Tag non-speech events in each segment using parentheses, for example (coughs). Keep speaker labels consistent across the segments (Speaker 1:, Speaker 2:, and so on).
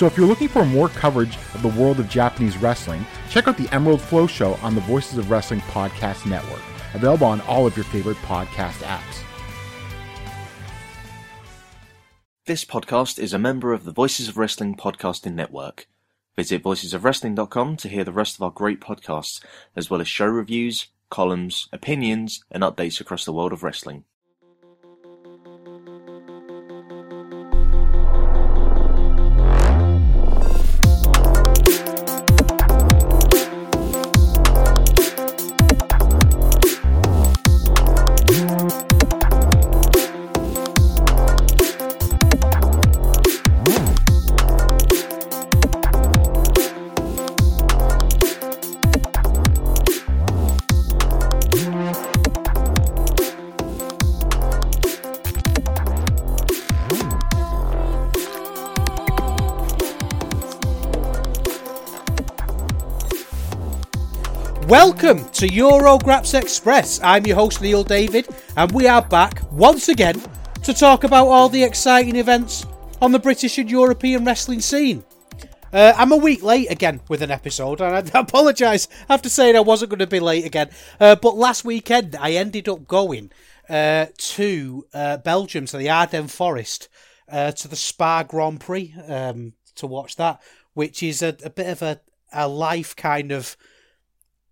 Speaker 1: So if you're looking for more coverage of the world of Japanese wrestling, check out the Emerald Flow Show on the Voices of Wrestling Podcast Network, available on all of your favorite podcast apps.
Speaker 2: This podcast is a member of the Voices of Wrestling Podcasting Network. Visit voicesofwrestling.com to hear the rest of our great podcasts, as well as show reviews, columns, opinions, and updates across the world of wrestling.
Speaker 3: To Eurograps Express. I'm your host Neil David, and we are back once again to talk about all the exciting events on the British and European wrestling scene. Uh, I'm a week late again with an episode, and I (laughs) apologise after saying I wasn't going to be late again. Uh, but last weekend, I ended up going uh, to uh, Belgium, to the Ardennes Forest, uh, to the Spa Grand Prix um, to watch that, which is a, a bit of a, a life kind of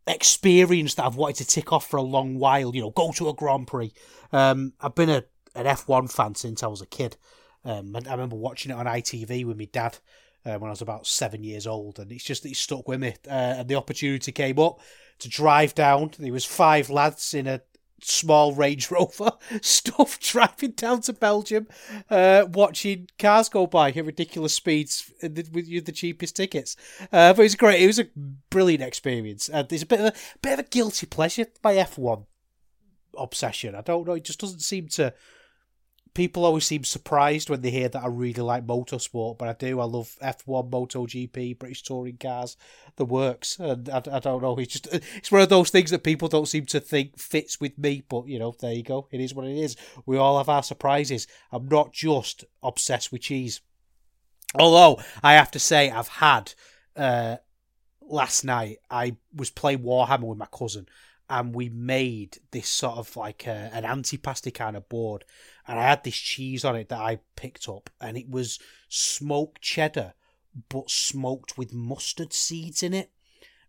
Speaker 3: experience that I've wanted to tick off for a long while. You know, go to a Grand Prix. Um, I've been a, an F1 fan since I was a kid. Um, I remember watching it on ITV with my dad uh, when I was about seven years old, and it's just that it stuck with me. Uh, and the opportunity came up to drive down. There was five lads in a small Range (laughs) Rover stuff driving down to Belgium, uh, watching cars go by at ridiculous speeds with the cheapest tickets. Uh, but it was great. It was a brilliant experience. Uh, there's a bit of a bit of a guilty pleasure by F1 obsession. I don't know. It just doesn't seem to people always seem surprised when they hear that I really like motorsport, but I do. I love F1, MotoGP, British touring cars, the works. And I, I don't know. It's just it's one of those things that people don't seem to think fits with me. But you know, there you go. It is what it is. We all have our surprises. I'm not just obsessed with cheese. Although I have to say, I've had uh, last night. I was playing Warhammer with my cousin and we made this sort of like a, an antipasti kind of board and i had this cheese on it that i picked up and it was smoked cheddar but smoked with mustard seeds in it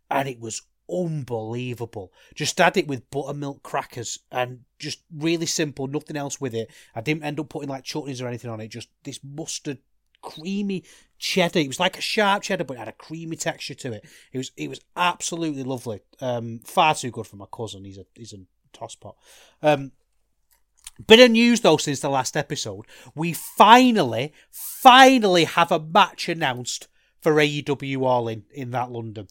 Speaker 3: and it was unbelievable. Just had it with buttermilk crackers and just really simple nothing else with it. I didn't end up putting like chutneys or anything on it just this mustard creamy cheddar. It was like a sharp cheddar, but it had a creamy texture to it. It was it was absolutely lovely. Um, far too good for my cousin. He's a he's a tosspot. Um, bit of news though since the last episode. We finally, finally have a match announced for AEW All In in that London.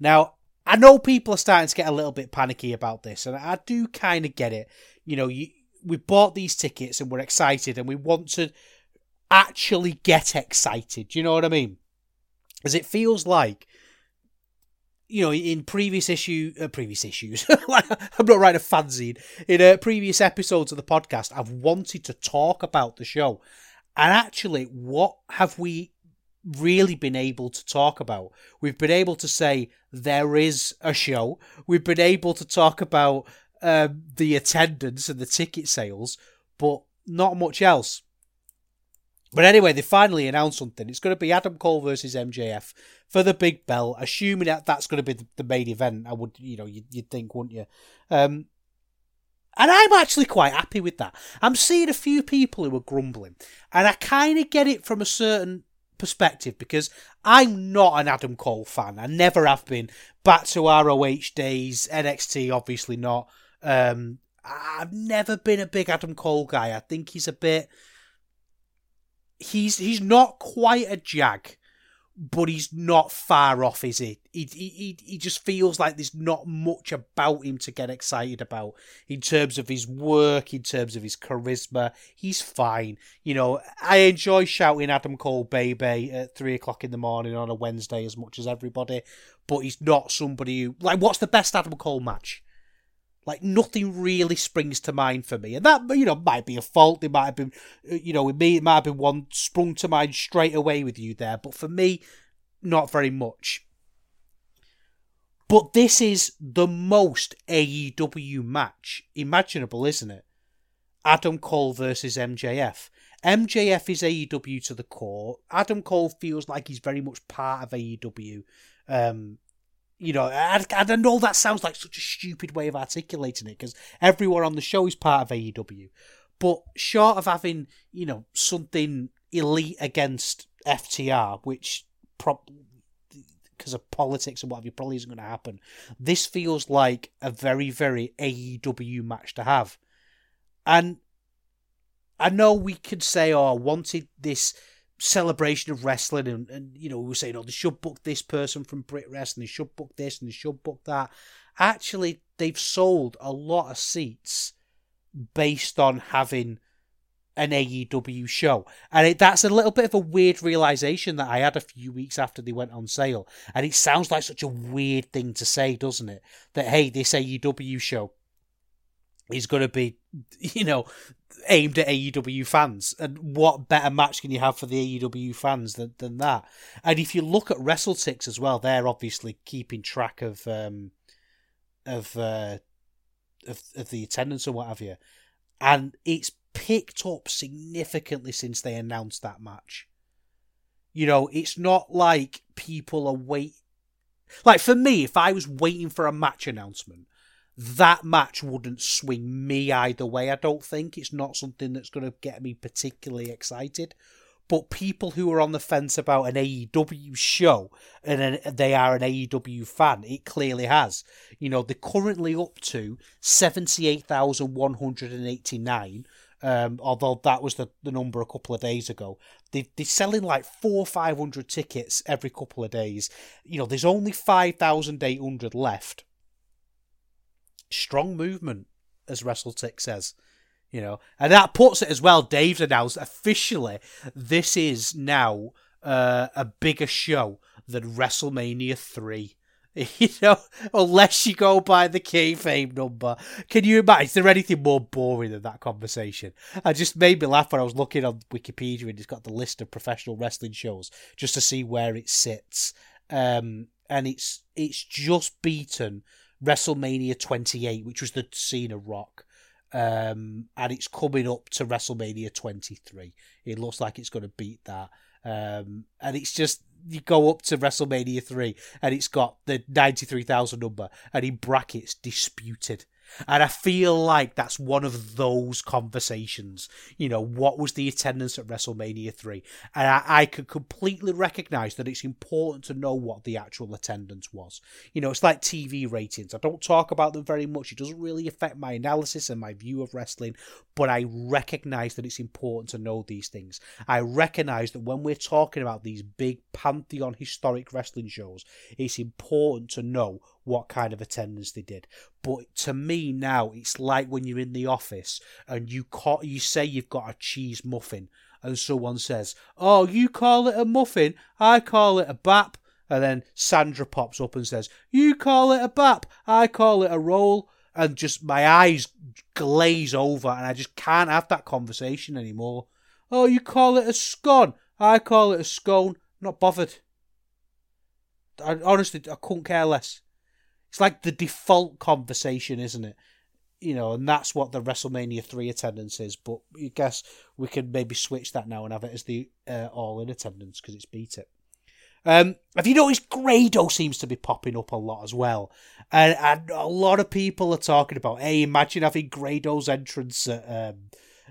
Speaker 3: Now I know people are starting to get a little bit panicky about this, and I do kind of get it. You know, you, we bought these tickets and we're excited, and we want to actually get excited. Do you know what I mean? As it feels like, you know, in previous issue, uh, previous issues, (laughs) I'm not writing a fanzine. In uh, previous episodes of the podcast, I've wanted to talk about the show, and actually, what have we really been able to talk about? We've been able to say there is a show. We've been able to talk about um, the attendance and the ticket sales, but not much else. But anyway, they finally announced something. It's going to be Adam Cole versus MJF for the big bell, assuming that that's going to be the main event. I would, you know, you'd, you'd think, wouldn't you? Um, and I'm actually quite happy with that. I'm seeing a few people who are grumbling, and I kind of get it from a certain perspective because I'm not an Adam Cole fan. I never have been. Back to ROH days, NXT, obviously not. Um, I've never been a big Adam Cole guy. I think he's a bit he's he's not quite a jag, but he's not far off, is he? He, he? he just feels like there's not much about him to get excited about in terms of his work, in terms of his charisma. He's fine. You know, I enjoy shouting Adam Cole baby at three o'clock in the morning on a Wednesday as much as everybody, but he's not somebody who, like, what's the best Adam Cole match? Like nothing really springs to mind for me, and that you know might be a fault. It might have been, uh, you know, with me it might have been one sprung to mind straight away with you there, but for me, not very much. But this is the most AEW match imaginable, isn't it? Adam Cole versus MJF. MJF is AEW to the core. Adam Cole feels like he's very much part of AEW. Um, you know, I, I know that sounds like such a stupid way of articulating it because everyone on the show is part of AEW. But short of having, you know, something elite against FTR, which probably because of politics and whatever probably isn't going to happen, this feels like a very, very AEW match to have. And I know we could say, oh, I wanted this celebration of wrestling, and, and you know, we were saying, oh, they should book this person from Brit Wrestling, they should book this, and they should book that. Actually, they've sold a lot of seats based on having an AEW show. And it, that's a little bit of a weird realization that I had a few weeks after they went on sale. And it sounds like such a weird thing to say, doesn't it? That, hey, this AEW show is going to be, (laughs) you know, aimed at AEW fans. And what better match can you have for the AEW fans than, than that? And if you look at WrestleTix as well, they're obviously keeping track of um, of, uh, of of the attendance or what have you, and it's picked up significantly since they announced that match. You know, it's not like people are wait. Like for me, if I was waiting for a match announcement, that match wouldn't swing me either way. I don't think it's not something that's going to get me particularly excited. But people who are on the fence about an AEW show and an, they are an AEW fan, it clearly has. You know, they're currently up to 78,189. Um, although that was the, the number a couple of days ago. They, they're selling like four, 500 tickets every couple of days. You know, there's only 5,800 left strong movement, as WrestleTix says. You know, and that puts it as well. Dave's announced officially this is now uh, a bigger show than WrestleMania three. (laughs) You know, unless you go by the kayfabe number. Can you imagine? Is there anything more boring than that conversation? I just made me laugh when I was looking on Wikipedia and it's got the list of professional wrestling shows just to see where it sits. Um, and it's it's just beaten WrestleMania 28, which was the Cena Rock. Um, and it's coming up to WrestleMania 23. It looks like it's going to beat that. Um, and it's just you go up to WrestleMania 3 and it's got the 93,000 number and in brackets disputed. And I feel like that's one of those conversations. You know, what was the attendance at WrestleMania 3? And I, I could completely recognize that it's important to know what the actual attendance was. You know, it's like TV ratings. I don't talk about them very much. It doesn't really affect my analysis and my view of wrestling, but I recognize that it's important to know these things. I recognize that when we're talking about these big pantheon historic wrestling shows, it's important to know what kind of attendance they did. But to me now, it's like when you're in the office and you call, you say you've got a cheese muffin, and someone says, "Oh, you call it a muffin? I call it a bap." And then Sandra pops up and says, "You call it a bap? I call it a roll." And just my eyes glaze over, and I just can't have that conversation anymore. Oh, you call it a scone? I call it a scone. Not bothered. I, honestly, I couldn't care less. It's like the default conversation, isn't it? You know, and that's what the WrestleMania 3 attendance is. But I guess we could maybe switch that now and have it as the uh, all in attendance because it's beat it. Um, have you noticed Grado seems to be popping up a lot as well? And, and a lot of people are talking about, hey, imagine having Grado's entrance at, um,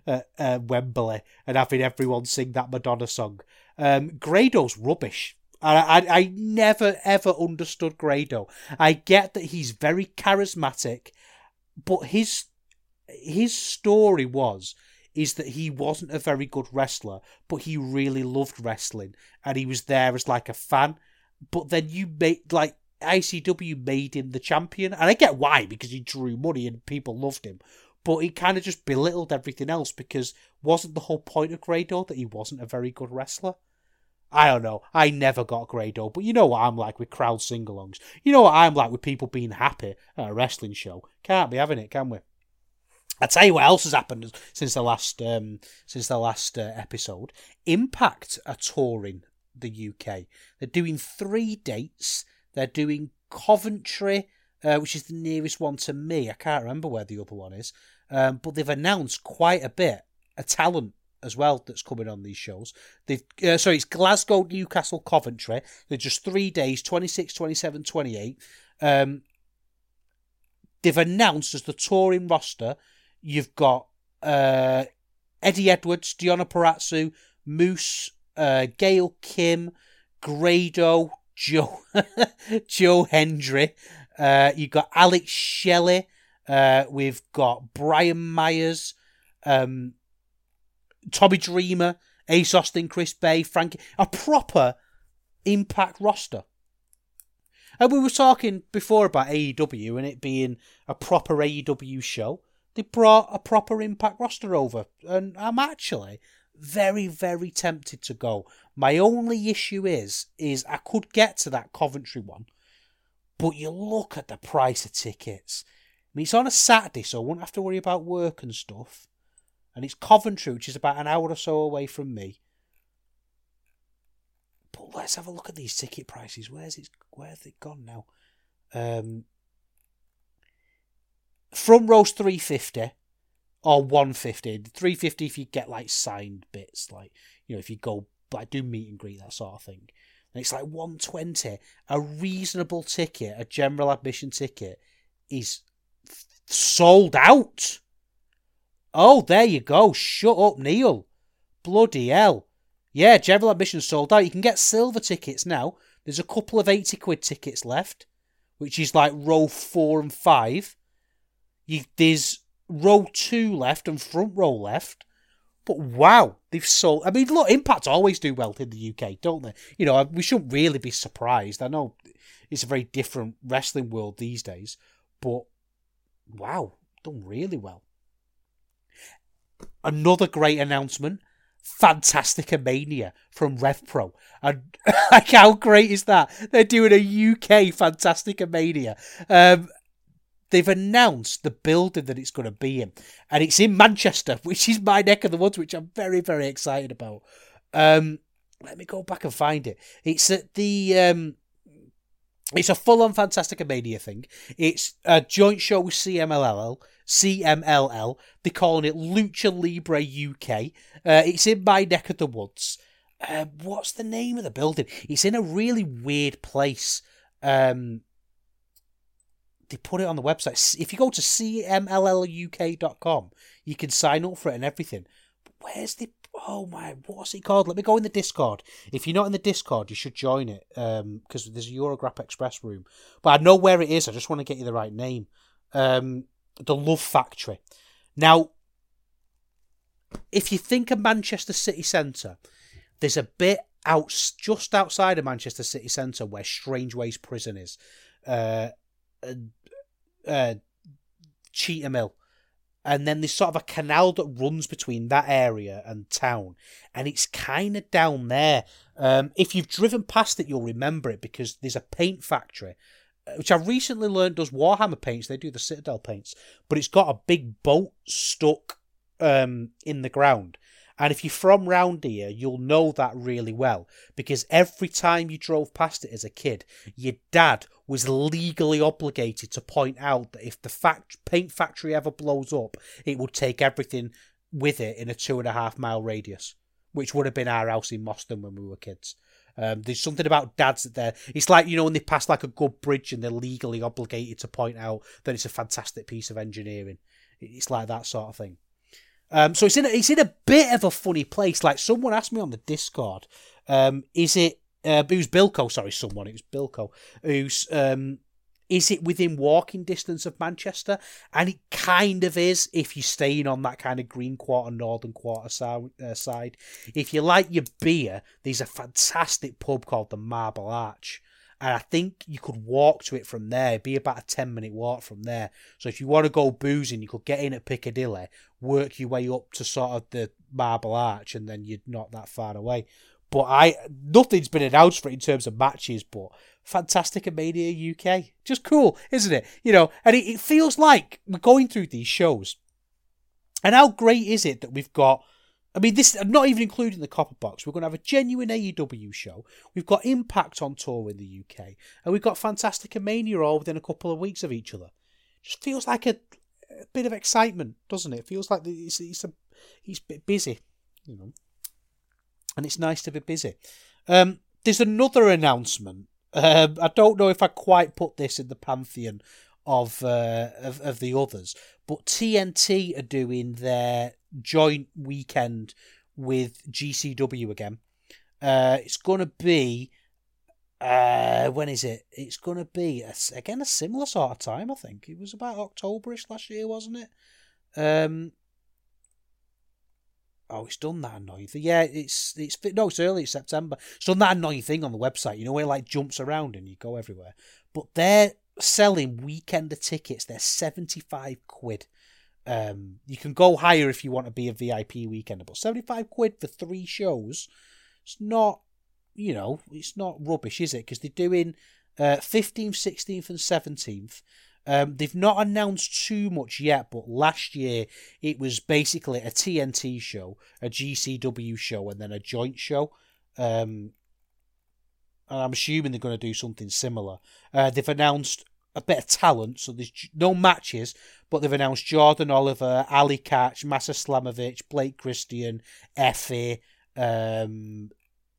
Speaker 3: at uh, Wembley and having everyone sing that Madonna song. Um, Grado's rubbish. I, I, I never ever understood Grado. I get that he's very charismatic, but his his story was is that he wasn't a very good wrestler, but he really loved wrestling and he was there as like a fan. But then you made like ICW made him the champion, and I get why because he drew money and people loved him. But he kind of just belittled everything else because wasn't the whole point of Grado that he wasn't a very good wrestler? I don't know. I never got Grado, but you know what I'm like with crowd sing-alongs. You know what I'm like with people being happy at a wrestling show. Can't be having it, can we? I tell you what else has happened since the last um, since the last uh, episode. Impact are touring the UK. They're doing three dates. They're doing Coventry, uh, which is the nearest one to me. I can't remember where the other one is, um, but they've announced quite a bit a talent as well that's coming on these shows. They've uh, sorry, it's Glasgow, Newcastle, Coventry. They're just three days, 26, 27, 28. Um, they've announced as the touring roster You've got uh, Eddie Edwards, Deonna Purrazzo, Moose, uh, Gail Kim, Grado, Joe (laughs) Joe Hendry. Uh, you've got Alex Shelley. Uh, we've got Brian Myers, um, Tommy Dreamer, Ace Austin, Chris Bay, Frankie. A proper impact roster. And we were talking before about AEW and it being a proper AEW show they brought a proper Impact roster over, and I'm actually very, very tempted to go. My only issue is, is I could get to that Coventry one, but you look at the price of tickets. I mean, it's on a Saturday, so I won't have to worry about work and stuff. And it's Coventry, which is about an hour or so away from me. But let's have a look at these ticket prices. Where's it? Where's it gone now? Um, front row's 350 or 150 350 if you get like signed bits like you know if you go like do meet and greet that sort of thing and it's like 120 a reasonable ticket a general admission ticket is sold out oh there you go shut up neil bloody hell yeah general admission sold out you can get silver tickets now there's a couple of 80 quid tickets left which is like row four and five you, there's row two left and front row left. But wow, they've sold. I mean, look, Impact always do well in the UK, don't they? You know, we shouldn't really be surprised. I know it's a very different wrestling world these days, but wow, done really well. Another great announcement Fantastica Mania from RevPro. And (laughs) like, how great is that? They're doing a UK Fantastica Mania. Um, they've announced the building that it's going to be in, and it's in Manchester, (laughs) which is my neck of the woods, which I'm very, very excited about. Um, let me go back and find it. It's at the. Um, it's a full-on Fantastica Mania thing. It's a joint show with CMLL. CMLL. They're calling it Lucha Libre UK. Uh, it's in my neck of the woods. Uh, what's the name of the building? It's in a really weird place. Um, they put it on the website. If you go to cmlluk.com, you can sign up for it and everything. But where's the oh my what's it called? Let me go in the Discord. If you're not in the Discord, you should join it because um, there's a Eurograp Express room. But I know where it is. I just want to get you the right name. Um, the Love Factory. Now, if you think of Manchester City Centre, there's a bit out just outside of Manchester City Centre where Strangeways Prison is. Uh, Uh, uh, Cheetham Hill. And then there's sort of a canal that runs between that area and town. And it's kind of down there. Um, if you've driven past it, you'll remember it because there's a paint factory, uh, which I recently learned does Warhammer paints. They do the Citadel paints. But it's got a big boat stuck um, in the ground. And if you're from round here, you'll know that really well because every time you drove past it as a kid, your dad was legally obligated to point out that if the fact- paint factory ever blows up, it would take everything with it in a two and a half mile radius, which would have been our house in Moston when we were kids. Um, there's something about dads that they're. It's like you know when they pass like a good bridge and they're legally obligated to point out that it's a fantastic piece of engineering. It's like that sort of thing. Um, so it's in a, it's in a bit of a funny place. Like someone asked me on the Discord, um, is it uh, was Bilko? Sorry, someone it was Bilko who's um, is it within walking distance of Manchester? And it kind of is if you're staying on that kind of green quarter, northern quarter uh, side. If you like your beer, there's a fantastic pub called the Marble Arch. And I think you could walk to it from there, It'd be about a 10 minute walk from there. So if you want to go boozing, you could get in at Piccadilly, work your way up to sort of the Marble Arch, and then you're not that far away. But I nothing's been announced for in terms of matches, but Fantastica Mania UK. Just cool, isn't it? You know, and it, it feels like we're going through these shows. And how great is it that we've got I mean, this I'm not even including the copper box. We're going to have a genuine AEW show. We've got Impact on tour in the UK, and we've got Fantastica Mania all within a couple of weeks of each other. Just feels like a, a bit of excitement, doesn't it? it feels like it's, it's a it's a bit busy, you know and it's nice to be busy. Um, there's another announcement. Um, I don't know if I quite put this in the pantheon of, uh, of of the others, but TNT are doing their joint weekend with GCW again. Uh, it's gonna be uh, when is it? It's gonna be a, again a similar sort of time. I think it was about Octoberish last year, wasn't it? Um, Oh, it's done that annoying thing. Yeah, it's it's no, it's early it's September. It's done that annoying thing on the website. You know where it, like jumps around and you go everywhere. But they're selling weekender tickets. They're seventy five quid. Um, you can go higher if you want to be a VIP weekender, but seventy five quid for three shows. It's not, you know, it's not rubbish, is it? Because they're doing uh, 15th, 16th, and 17th. Um, they've not announced too much yet, but last year it was basically a TNT show, a GCW show, and then a joint show. Um, and I'm assuming they're going to do something similar. Uh, they've announced a bit of talent, so there's no matches, but they've announced Jordan Oliver, Ali Catch, Masha Slamovich, Blake Christian, Effy. Um,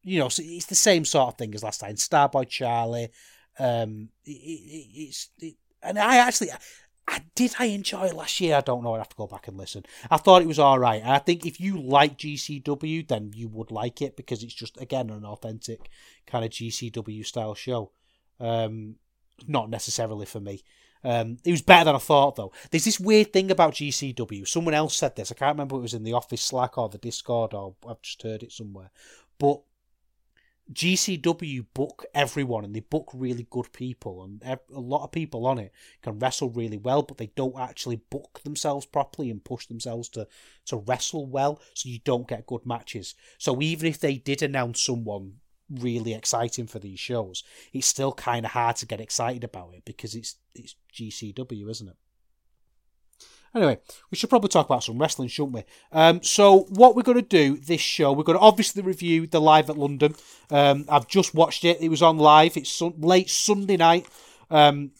Speaker 3: you know, so it's the same sort of thing as last time. Starboy Charlie. Um, it, it, it's it, and I actually, I, did I enjoy it last year? I don't know. I have to go back and listen. I thought it was all right. And I think if you like GCW, then you would like it because it's just again an authentic kind of GCW style show. Um, not necessarily for me. Um, it was better than I thought, though. There's this weird thing about GCW. Someone else said this. I can't remember it was in the office Slack or the Discord, or I've just heard it somewhere. But GCW book everyone and they book really good people and a lot of people on it can wrestle really well but they don't actually book themselves properly and push themselves to to wrestle well so you don't get good matches. So even if they did announce someone really exciting for these shows it's still kind of hard to get excited about it because it's it's GCW isn't it Anyway, we should probably talk about some wrestling, shouldn't we? Um, so, what we're going to do this show, we're going to obviously review the live at London. Um, I've just watched it; it was on live. It's su- late Sunday night, um,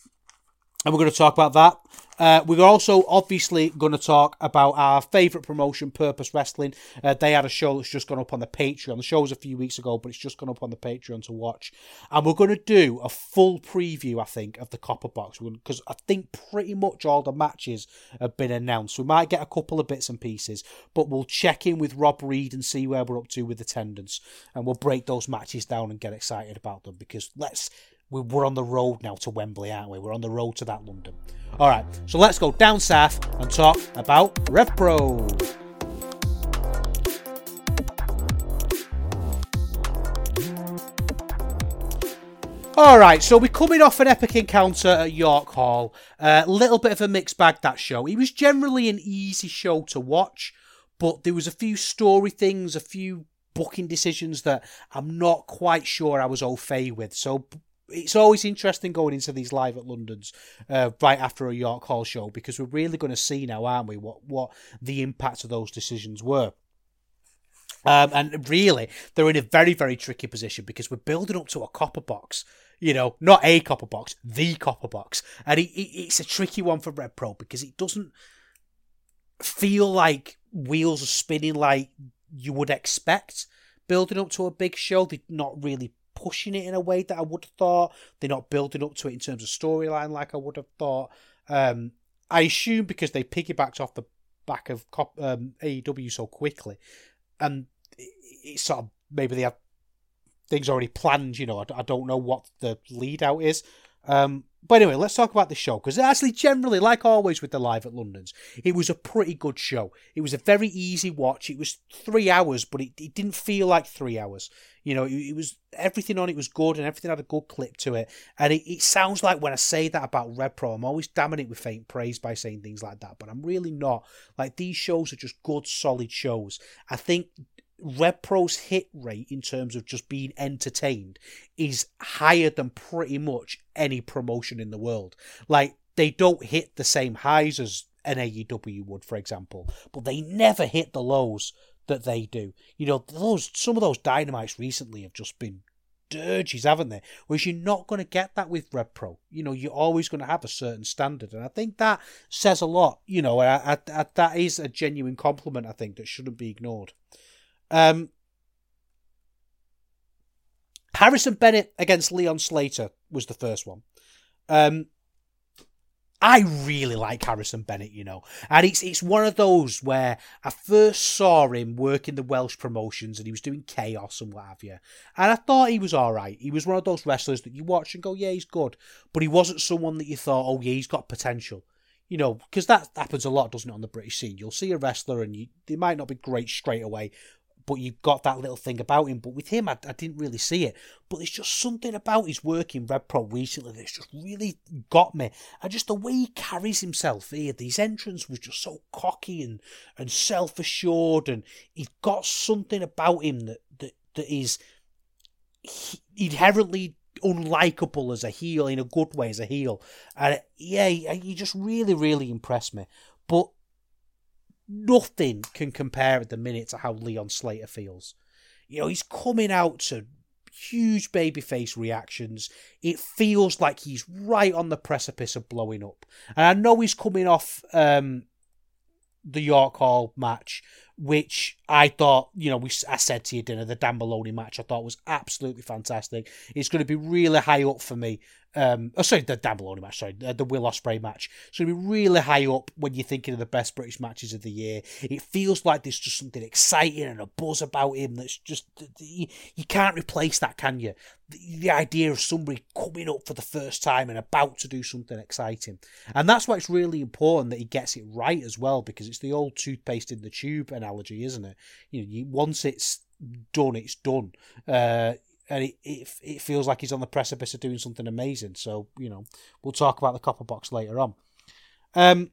Speaker 3: and we're going to talk about that. Uh, we're also obviously going to talk about our favourite promotion, Purpose Wrestling. Uh, they had a show that's just gone up on the Patreon. The show was a few weeks ago, but it's just gone up on the Patreon to watch. And we're going to do a full preview, I think, of the Copper Box because I think pretty much all the matches have been announced. We might get a couple of bits and pieces, but we'll check in with Rob Reed and see where we're up to with attendance, and we'll break those matches down and get excited about them because let's we're on the road now to Wembley, aren't we? We're on the road to that London. All right, so let's go down south and talk about RevPro. All right, so we're coming off an epic encounter at York Hall. A uh, little bit of a mixed bag that show. It was generally an easy show to watch, but there was a few story things, a few booking decisions that I'm not quite sure I was au fait with. So it's always interesting going into these live at London's uh, right after a York Hall show because we're really going to see now, aren't we, what what the impact of those decisions were. Um, and really, they're in a very, very tricky position because we're building up to a copper box. You know, not a copper box, the copper box. And it, it, it's a tricky one for RevPro because it doesn't feel like wheels are spinning like you would expect building up to a big show. They're not really pushing it in a way that I would have thought. They're not building up to it in terms of storyline like I would have thought. Um, I assume because they piggybacked off the back of um, AEW so quickly, and it's sort of maybe they have things already planned. You know, I, I don't know what the lead out is. Um, but anyway, let's talk about the show because actually, generally, like always with the live at London's, it was a pretty good show. It was a very easy watch. It was three hours, but it, it didn't feel like three hours. You know, it, it was everything on it was good and everything had a good clip to it. And it, it sounds like when I say that about Rev Pro, I'm always damning it with faint praise by saying things like that, but I'm really not. Like these shows are just good, solid shows. I think Rev Pro's hit rate in terms of just being entertained is higher than pretty much any promotion in the world. Like they don't hit the same highs as an AEW would, for example, but they never hit the lows that they do. You know, those some of those dynamites recently have just been dirges, haven't they? Whereas you're not going to get that with Rev Pro. You know, you're always going to have a certain standard, and I think that says a lot. You know, I, I, I, that is a genuine compliment. I think that shouldn't be ignored. Um, Harrison Bennett against Leon Slater was the first one. Um, I really like Harrison Bennett, you know, and it's it's one of those where I first saw him working the Welsh promotions and he was doing chaos and what have you, and I thought he was all right. He was one of those wrestlers that you watch and go, yeah, he's good, but he wasn't someone that you thought, oh yeah, he's got potential, you know, because that happens a lot, doesn't it, on the British scene? You'll see a wrestler and you, they might not be great straight away, but you've got that little thing about him. But with him, I, I didn't really see it. But there's just something about his work in Rev Pro recently that's just really got me. And just the way he carries himself here, his entrance was just so cocky and, and self assured, and he's got something about him that, that, that is inherently unlikable as a heel in a good way as a heel. And yeah, he just really, really impressed me. But nothing can compare at the minute to how Leon Slater feels. You know, he's coming out to huge babyface reactions. It feels like he's right on the precipice of blowing up. And I know he's coming off um, the York Hall match, which I thought, you know, we I said to you dinner, the Dan Maloney match I thought was absolutely fantastic. It's going to be really high up for me um, oh, sorry, the Dan Maloney match, sorry, the, the Will Ospreay match. So it'll be really high up when you're thinking of the best British matches of the year. It feels like there's just something exciting and a buzz about him that's just you, you can't replace that, can you? The, the, idea of somebody coming up for the first time and about to do something exciting, and that's why it's really important that he gets it right as well, because it's the old toothpaste in the tube analogy, isn't it? You know, you, once it's done, it's done. Uh, and it, it, it feels like he's on the precipice of doing something amazing. So you know, we'll talk about the copper box later on. Um,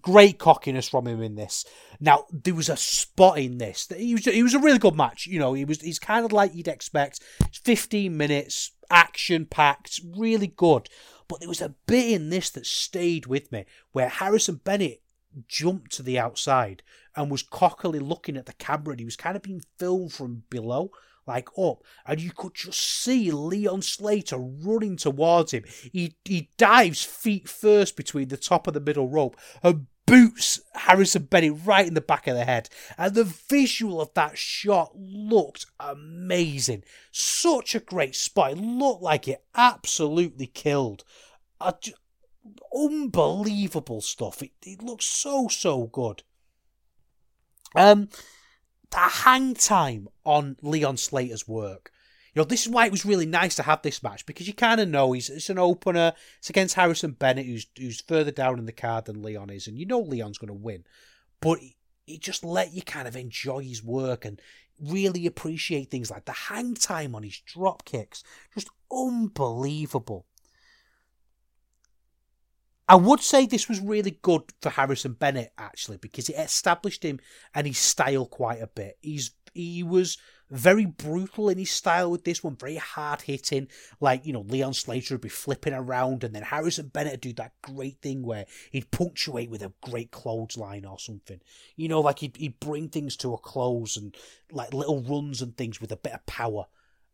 Speaker 3: great cockiness from him in this. Now there was a spot in this that he was he was a really good match. You know, he was he's kind of like you'd expect. Fifteen minutes, action packed, really good. But there was a bit in this that stayed with me where Harrison Bennett jumped to the outside and was cockily looking at the camera and he was kind of being filmed from below like up, and you could just see Leon Slater running towards him. He he dives feet first between the top of the middle rope and boots Harrison Bennett right in the back of the head. And the visual of that shot looked amazing. Such a great spot. It looked like it absolutely killed. Unbelievable stuff. It, it looks so, so good. Um, the hang time on Leon Slater's work. You know, this is why it was really nice to have this match because you kind of know he's it's an opener. It's against Harrison Bennett, who's who's further down in the card than Leon is, and you know Leon's going to win. But he, he just let you kind of enjoy his work and really appreciate things like the hang time on his drop kicks. Just unbelievable. I would say this was really good for Harrison Bennett actually because it established him and his style quite a bit. He's he was very brutal in his style with this one, very hard hitting. Like, you know, Leon Slater would be flipping around, and then Harrison Bennett would do that great thing where he'd punctuate with a great clothesline or something. You know, like he'd, he'd bring things to a close and like little runs and things with a bit of power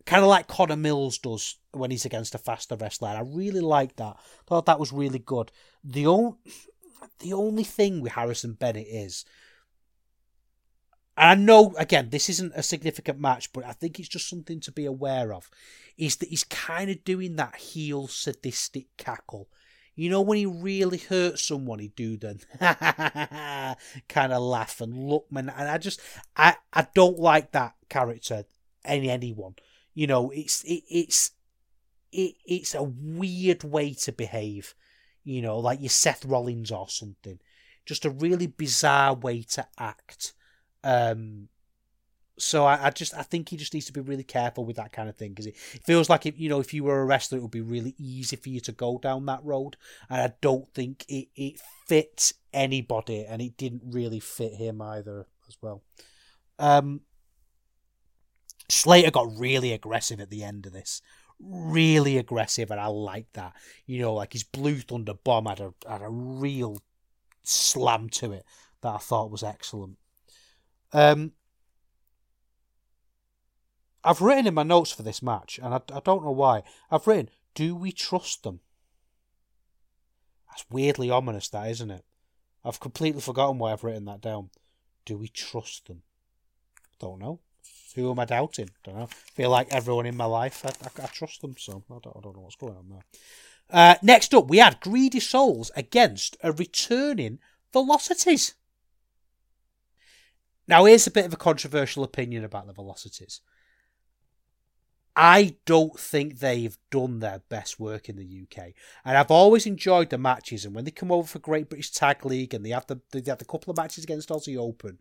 Speaker 3: kind of like Connor Mills does when he's against a faster wrestler. I really liked that. Thought that was really good. The only the only thing with Harrison Bennett is, and I know again this isn't a significant match, but I think it's just something to be aware of, is that he's kind of doing that heel sadistic cackle. You know when he really hurts someone, he do then (laughs) kind of laugh and look, man. And I just, I, I don't like that character in anyone. You know, it's it, it's it it's a weird way to behave, you know, like your Seth Rollins or something. Just a really bizarre way to act. Um, so I, I, just I think he just needs to be really careful with that kind of thing because it, feels like if you know if you were a wrestler it would be really easy for you to go down that road and I don't think it it fits anybody and it didn't really fit him either as well. Um, Slater got really aggressive at the end of this, really aggressive, and I like that. You know, like his Blue Thunder bomb had a had a real slam to it that I thought was excellent. Um, I've written in my notes for this match, and I, I don't know why. I've written, "Do we trust them?" That's weirdly ominous, that isn't it? I've completely forgotten why I've written that down. Do we trust them? Don't know. Who am I doubting? Don't know. Feel like everyone in my life, I, I, I trust them, so I don't, I don't know what's going on there. Uh, next up, we had Greedy Souls against a returning Velocities. Now, here's a bit of a controversial opinion about the Velocities. I don't think they've done their best work in the UK, and I've always enjoyed the matches. And when they come over for Great British Tag League, and they have the they have the couple of matches against Aussie Open,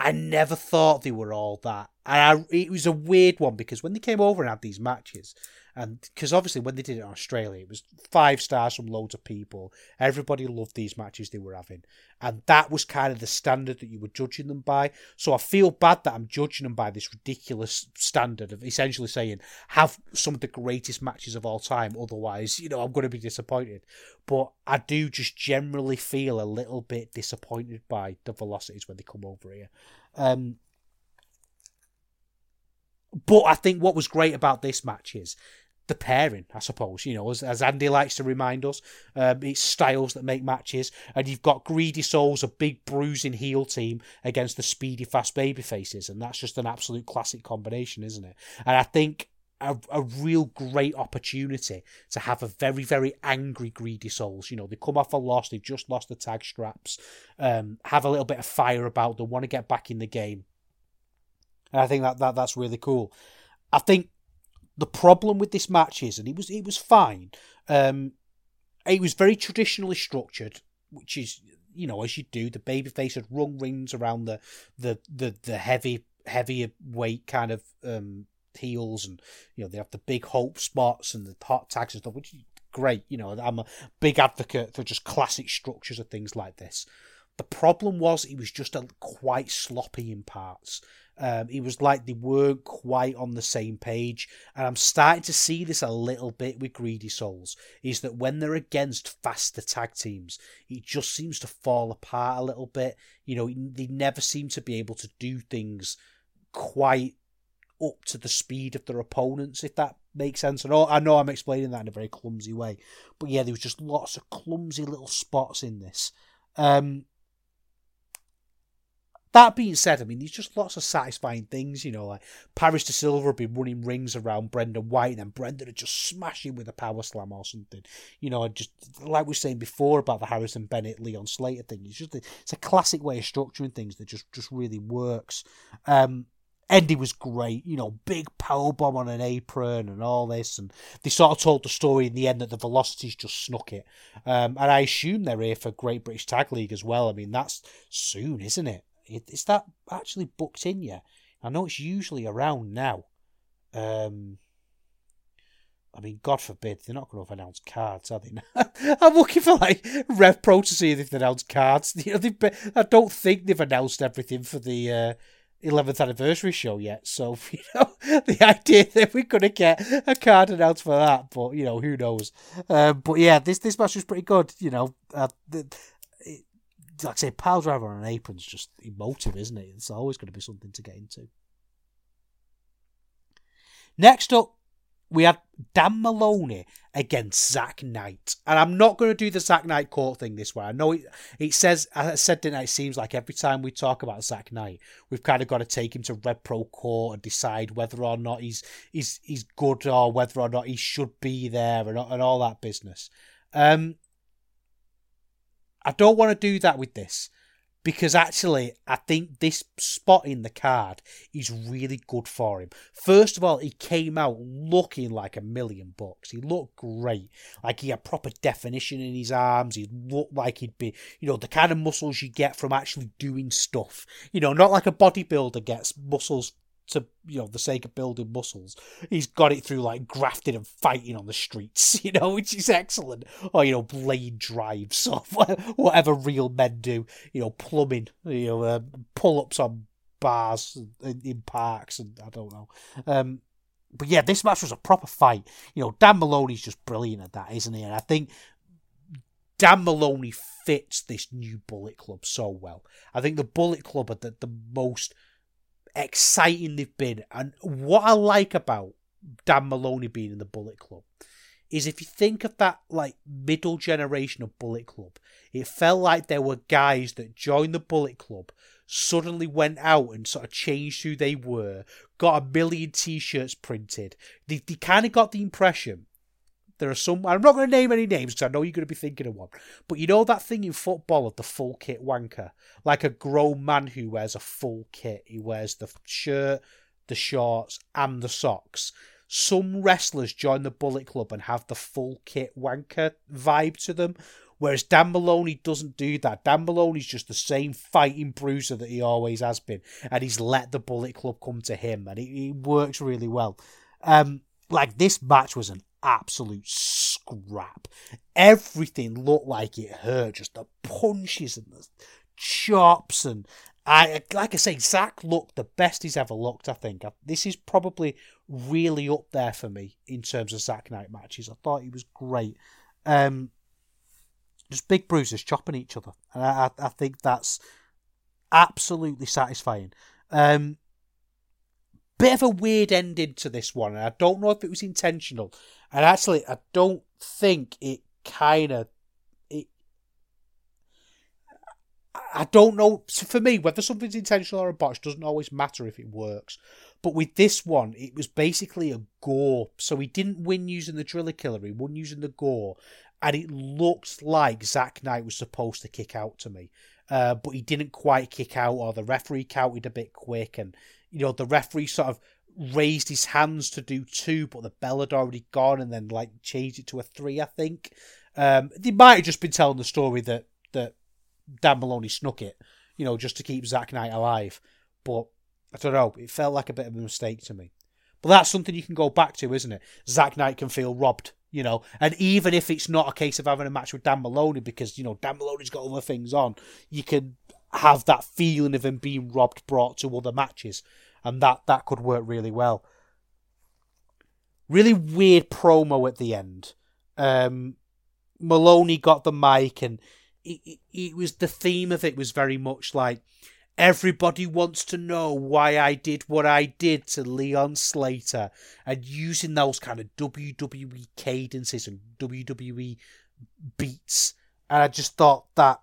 Speaker 3: I never thought they were all that. And I, it was a weird one because when they came over and had these matches, and because obviously when they did it in Australia, it was five stars from loads of people. Everybody loved these matches they were having, and that was kind of the standard that you were judging them by. So I feel bad that I'm judging them by this ridiculous standard of essentially saying have some of the greatest matches of all time. Otherwise, you know, I'm going to be disappointed. But I do just generally feel a little bit disappointed by the velocities when they come over here. Um, but I think what was great about this match is the pairing, I suppose. You know, as, as Andy likes to remind us, um, it's styles that make matches, and you've got Greedy Souls, a big bruising heel team, against the speedy, fast baby faces, and that's just an absolute classic combination, isn't it? And I think a, a real great opportunity to have a very, very angry Greedy Souls. You know, they come off a loss, they've just lost the tag straps, um, have a little bit of fire about them, want to get back in the game. And I think that, that that's really cool. I think the problem with this match is, and it was it was fine. Um, it was very traditionally structured, which is you know as you do. The babyface had rung rings around the the the, the heavy heavier weight kind of um, heels, and you know they have the big hope spots and the hot tags and stuff, which is great. You know I'm a big advocate for just classic structures of things like this. The problem was it was just a, quite sloppy in parts. Um, it was like they weren't quite on the same page, and I'm starting to see this a little bit with Greedy Souls. Is that when they're against faster tag teams, it just seems to fall apart a little bit. You know, they never seem to be able to do things quite up to the speed of their opponents, if that makes sense. And I know I'm explaining that in a very clumsy way, but yeah, there was just lots of clumsy little spots in this. Um, that being said, I mean, there's just lots of satisfying things, you know, like Paris de Silva had been running rings around Brendan White, and then Brendan would just smash him with a power slam or something. You know, just like we were saying before about the Harrison Bennett Leon Slater thing. It's just a, it's a classic way of structuring things that just just really works. Um, Andy was great, you know, big power bomb on an apron and all this, and they sort of told the story in the end that the Velocities just snuck it. Um, and I assume they're here for Great British Tag League as well. I mean, that's soon, isn't it? Is that actually booked in yet? I know it's usually around now. Um, I mean, God forbid, they're not going to have announced cards, are they? (laughs) I'm looking for like Rev Pro to see if they've announced cards. (laughs) You know, I don't think they've announced everything for the uh, 11th anniversary show yet. So, (laughs) you know, the idea that we're going to get a card announced for that, but, you know, who knows. Um, but yeah, this this match was pretty good. You know, uh, the, like I say, pile driver on an apron's just emotive, isn't it? It's always going to be something to get into. Next up, we had Dan Maloney against Zak Knight. And I'm not going to do the Zak Knight court thing this way. I know it, it says, I said, didn't it? Seems like every time we talk about Zak Knight, we've kind of got to take him to Rev Pro court and decide whether or not he's, he's, he's good or whether or not he should be there and, and all that business. Um, I don't want to do that with this. because actually, I think this spot in the card is really good for him. First of all, he came out looking like a million bucks. He looked great. Like he had proper definition in his arms. He looked like he'd be, you know, the kind of muscles you get from actually doing stuff. You know, not like a bodybuilder gets muscles to you know the sake of building muscles. He's got it through like grafting and fighting on the streets, (laughs) you know, which is excellent. Or you know, blade drives or (laughs) whatever real men do. You know, plumbing, you know, uh, pull ups on bars in, in, parks, and I don't know. Um, but yeah, this match was a proper fight. You know, Dan Maloney's just brilliant at that, isn't he? And I think Dan Maloney fits this new Bullet Club so well. I think the Bullet Club are the, the most exciting they've been. And what I like about Dan Moloney being in the Bullet Club is if you think of that like middle generation of Bullet Club, it felt like there were guys that joined the Bullet Club, suddenly went out and sort of changed who they were, got a million t-shirts printed. They, they kind of got the impression there are some. I'm not going to name any names because I know you're going to be thinking of one. But you know that thing in football of the full kit wanker, like a grown man who wears a full kit. He wears the shirt, the shorts, and the socks. Some wrestlers join the Bullet Club and have the full kit wanker vibe to them, whereas Dan Moloney doesn't do that. Dan Moloney's just the same fighting bruiser that he always has been, and he's let the Bullet Club come to him, and it, it works really well. Um, like this match was an absolute scrap. Everything looked like it hurt. Just the punches and the chops and I like I say, Zack looked the best he's ever looked. I think this is probably really up there for me in terms of Zack Knight matches. I thought he was great. Um, just big bruises chopping each other, and I, I think that's absolutely satisfying. Um, bit of a weird ending to this one, and I don't know if it was intentional. And actually, I don't think it kind of. It, I don't know. For me, whether something's intentional or a botch doesn't always matter if it works. But with this one, it was basically a gore. So he didn't win using the driller killer, he won using the gore. And it looked like Zack Knight was supposed to kick out to me. Uh, but he didn't quite kick out, or the referee counted a bit quick, and you know the referee sort of raised his hands to do two, but the bell had already gone, and then like changed it to a three. I think um, they might have just been telling the story that that Dan Moloney snuck it, you know, just to keep Zack Knight alive. But I don't know, it felt like a bit of a mistake to me. But that's something you can go back to, isn't it? Zack Knight can feel robbed, you know, and even if it's not a case of having a match with Dan Moloney because you know Dan Moloney's got other things on, you can have that feeling of him being robbed brought to other matches and that that could work really well. Really weird promo at the end. Um, Moloney got the mic, and it, it, it was the theme of it was very much like everybody wants to know why I did what I did to Leon Slater, and using those kind of WWE cadences and WWE beats. And I just thought that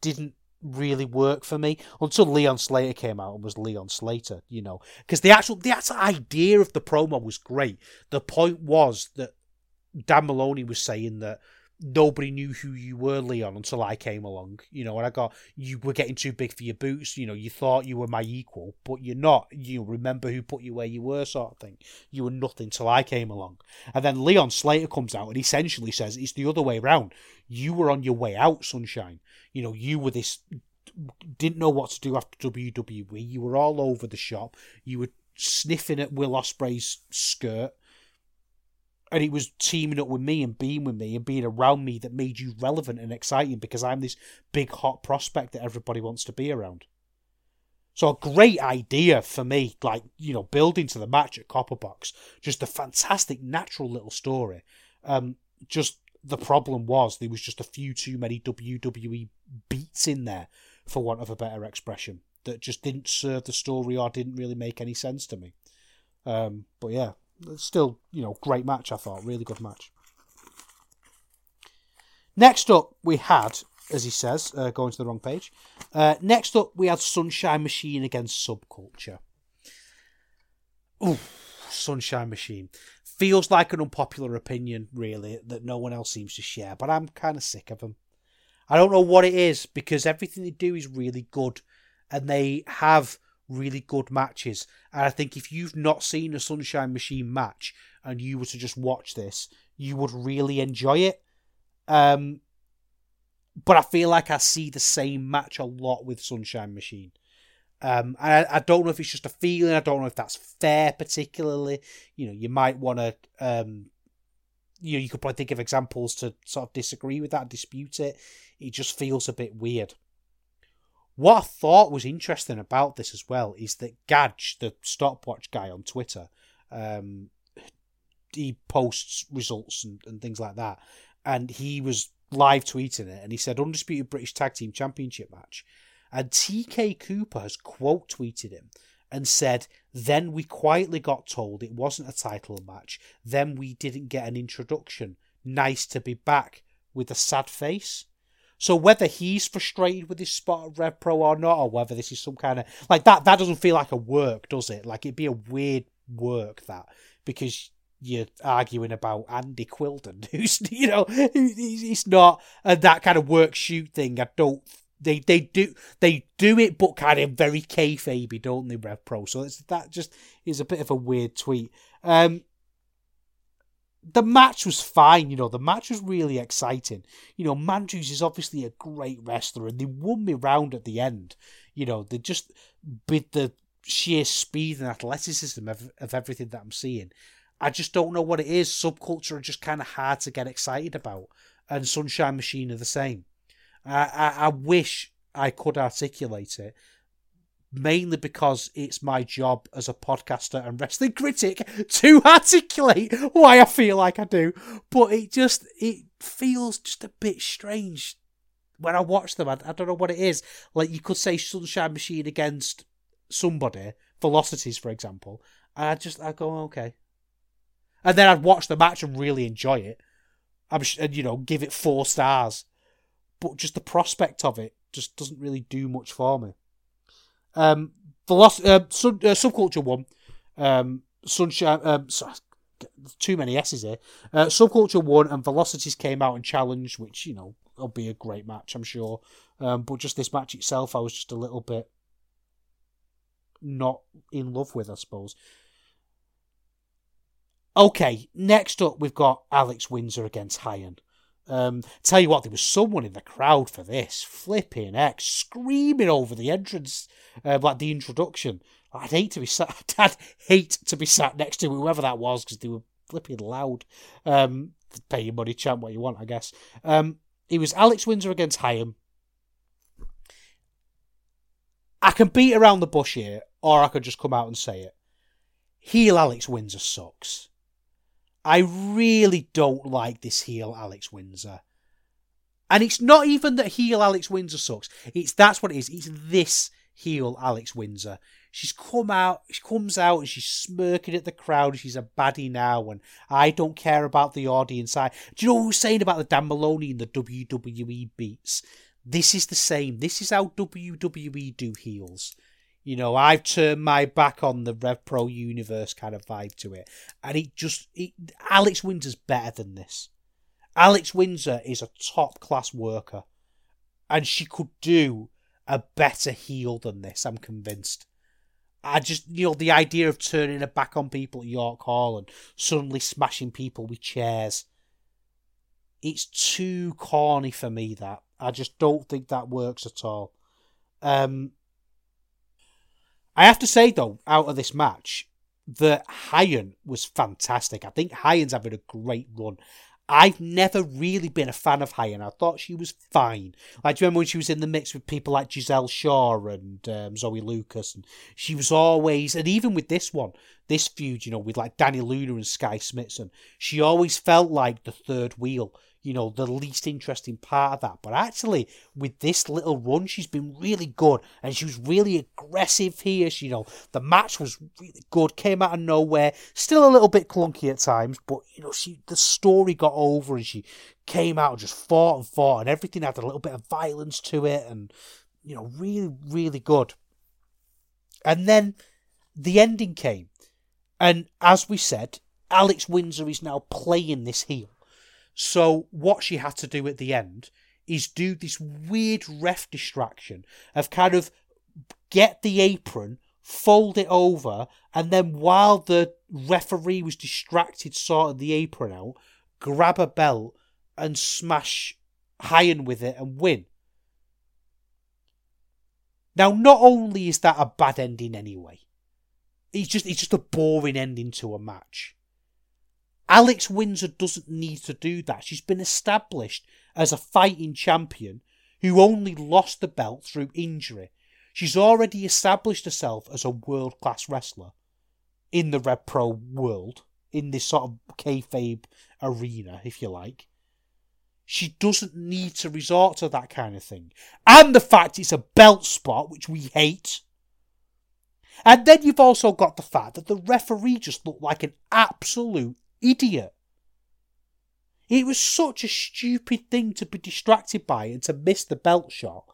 Speaker 3: didn't really work for me until Leon Slater came out and was Leon Slater, you know. Because the actual the actual idea of the promo was great. The point was that Dan Moloney was saying that nobody knew who you were, Leon, until I came along. You know, and I got you were getting too big for your boots. You know, you thought you were my equal, but you're not. You remember who put you where you were, sort of thing. You were nothing till I came along. And then Leon Slater comes out and essentially says it's the other way around. You were on your way out, Sunshine. You know, you were this didn't know what to do after WWE. You were all over the shop. You were sniffing at Will Ospreay's skirt and it was teaming up with me and being with me and being around me that made you relevant and exciting because I'm this big hot prospect that everybody wants to be around. So a great idea for me, like you know, building to the match at Copperbox, just a fantastic natural little story. Um, just the problem was there was just a few too many WWE beats in there, for want of a better expression, that just didn't serve the story or didn't really make any sense to me. Um, but yeah, still, you know, great match, I thought. Really good match. Next up, we had, as he says, uh, going to the wrong page. Uh, next up, we had Sunshine Machine against Subculture. Ooh, Sunshine Machine. Feels like an unpopular opinion, really, that no one else seems to share, but I'm kind of sick of them. I don't know what it is because everything they do is really good and they have really good matches. And I think if you've not seen a Sunshine Machine match and you were to just watch this, you would really enjoy it. Um, but I feel like I see the same match a lot with Sunshine Machine. Um, and I, I, don't know if it's just a feeling. I don't know if that's fair, particularly. You know, you might want to, um, you know, you could probably think of examples to sort of disagree with that, dispute it. It just feels a bit weird. What I thought was interesting about this as well is that Gadge, the stopwatch guy on Twitter, um, he posts results and, and things like that, and he was live tweeting it, and he said undisputed British Tag Team Championship match, and TK Cooper has quote tweeted him and said, "Then we quietly got told it wasn't a title match. Then we didn't get an introduction. Nice to be back." With a sad face. So whether he's frustrated with his spot at Rev Pro or not, or whether this is some kind of like that, that doesn't feel like a work, does it? Like it'd be a weird work that because you're arguing about Andy Quildan, (laughs) who's you know he's not that kind of work shoot thing. I don't. They they do they do it, but kind of very kayfabe, don't they, Rev Pro? So that just is a bit of a weird tweet. Um, the match was fine, you know, the match was really exciting. You know, Mandrews is obviously a great wrestler and they won me round at the end. You know, they just with the sheer speed and athleticism of, of everything that I'm seeing. I just don't know what it is. Subculture are just kind of hard to get excited about. And Sunshine Machine are the same. I, I, I wish I could articulate it, mainly because it's my job as a podcaster and wrestling critic to (laughs) articulate why I feel like I do. But it just it feels just a bit strange when I watch them. I, I don't know what it is. Like you could say Sunshine Machine against somebody, Velocities for example, and I just I go okay, and then I'd watch the match and really enjoy it. I'm and you know give it four stars, but just the prospect of it just doesn't really do much for me. Um, Veloc- uh, sub- uh, subculture one, um, sunshine. Um, too many S's here. Uh, subculture one and Velocities came out and challenged, which you know will be a great match, I'm sure. Um, but just this match itself, I was just a little bit not in love with, I suppose. Okay, next up we've got Alex Windsor against Hyan. Um, tell you what, there was someone in the crowd for this, flipping X, screaming over the entrance, uh, like the introduction. I'd hate to be sat. (laughs) I'd hate to be sat next to whoever that was because they were flipping loud. Um, pay your money, champ, what you want, I guess. Um, it was Alex Windsor against Hyan. I can beat around the bush here, or I could just come out and say it. Heel Alex Windsor sucks. I really don't like this heel Alex Windsor. And it's not even that heel Alex Windsor sucks. It's that's what it is. It's this heel Alex Windsor. She's come out, she comes out and she's smirking at the crowd. She's a baddie now, and I don't care about the audience. I do you know who's saying about the Dan Moloney and the WWE beats? This is the same. This is how WWE do heels. You know, I've turned my back on the Rev Pro universe kind of vibe to it, and it just it, Alex Windsor's better than this. Alex Windsor is a top class worker, and she could do a better heel than this. I'm convinced. I just, you know, the idea of turning her back on people at York Hall and suddenly smashing people with chairs. It's too corny for me. That I just don't think that works at all. Um, I have to say though, out of this match, that Hyan was fantastic. I think Hyan's having a great run. I've never really been a fan of Hyan. I thought she was fine. Like, do you remember when she was in the mix with people like Giselle Shaw and um, Zoe Lucas? And she was always, and even with this one, this feud, you know, with like Danny Luna and Skye Smitson, she always felt like the third wheel you know, the least interesting part of that. But actually, with this little run, she's been really good and she was really aggressive here. She, you know, the match was really good, came out of nowhere, still a little bit clunky at times, but you know, she the story got over and she came out and just fought and fought, and everything had a little bit of violence to it, and you know, really, really good. And then the ending came, and as we said, Alex Windsor is now playing this heel so what she had to do at the end is do this weird ref distraction of kind of get the apron, fold it over, and then while the referee was distracted, sorting the apron out, grab a belt and smash Hyan with it and win. Now, not only is that a bad ending anyway, it's just it's just a boring ending to a match. Alex Windsor doesn't need to do that. She's been established as a fighting champion who only lost the belt through injury. She's already established herself as a world class wrestler in the Rev Pro world, in this sort of kayfabe arena, if you like. She doesn't need to resort to that kind of thing. And the fact it's a belt spot, which we hate. And then you've also got the fact that the referee just looked like an absolute idiot. It was such a stupid thing to be distracted by and to miss the belt shot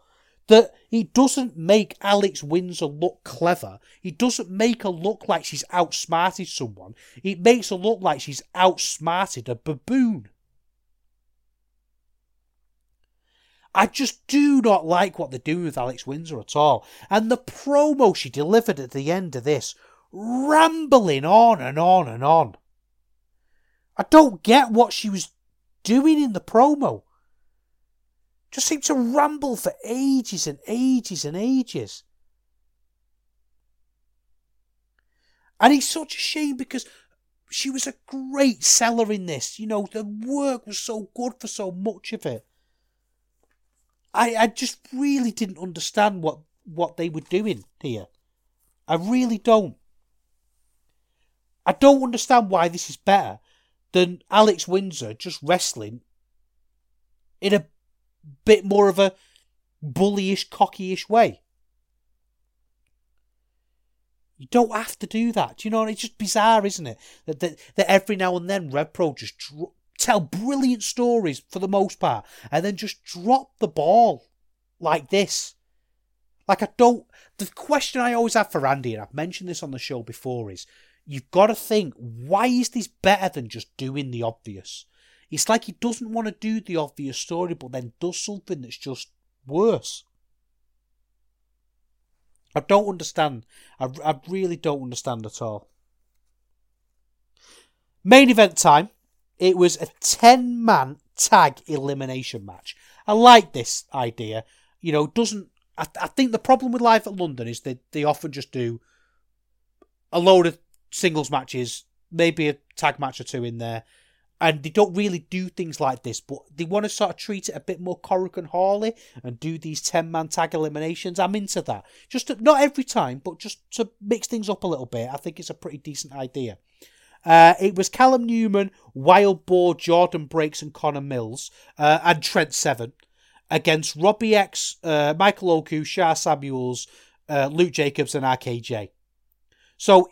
Speaker 3: that it doesn't make Alex Windsor look clever. It doesn't make her look like she's outsmarted someone. It makes her look like she's outsmarted a baboon. I just do not like what they're doing with Alex Windsor at all. And the promo she delivered at the end of this, rambling on and on and on. I don't get what she was doing in the promo. Just seemed to ramble for ages and ages and ages. And it's such a shame because she was a great seller in this. You know, the work was so good for so much of it. I, I just really didn't understand what, what they were doing here. I really don't. I don't understand why this is better than Alex Windsor just wrestling in a bit more of a bullyish, cockyish way. You don't have to do that. You know? It's just bizarre, isn't it? That that, that every now and then Rev Pro just tell brilliant stories for the most part, and then just drop the ball like this. Like I don't. The question I always have for Andy, and I've mentioned this on the show before, is you've got to think, why is this better than just doing the obvious? It's like he doesn't want to do the obvious story, but then does something that's just worse. I don't understand. I, I really don't understand at all. Main event time. It was a 10 man tag elimination match. I like this idea. You know, doesn't. I, I think the problem with Live at London is that they often just do a load of singles matches, maybe a tag match or two in there. And they don't really do things like this, but they want to sort of treat it a bit more Korakuen Hall and do these 10 man tag eliminations. I'm into that. Just to, not every time, but just to mix things up a little bit. I think it's a pretty decent idea. Uh, it was Callum Newman, Wild Boar, Jordan Breaks, and Connor Mills, uh, and Trent Seven against Robbie X, uh, Michael Oku, Sha Samuels, uh, Luke Jacobs, and RKJ. So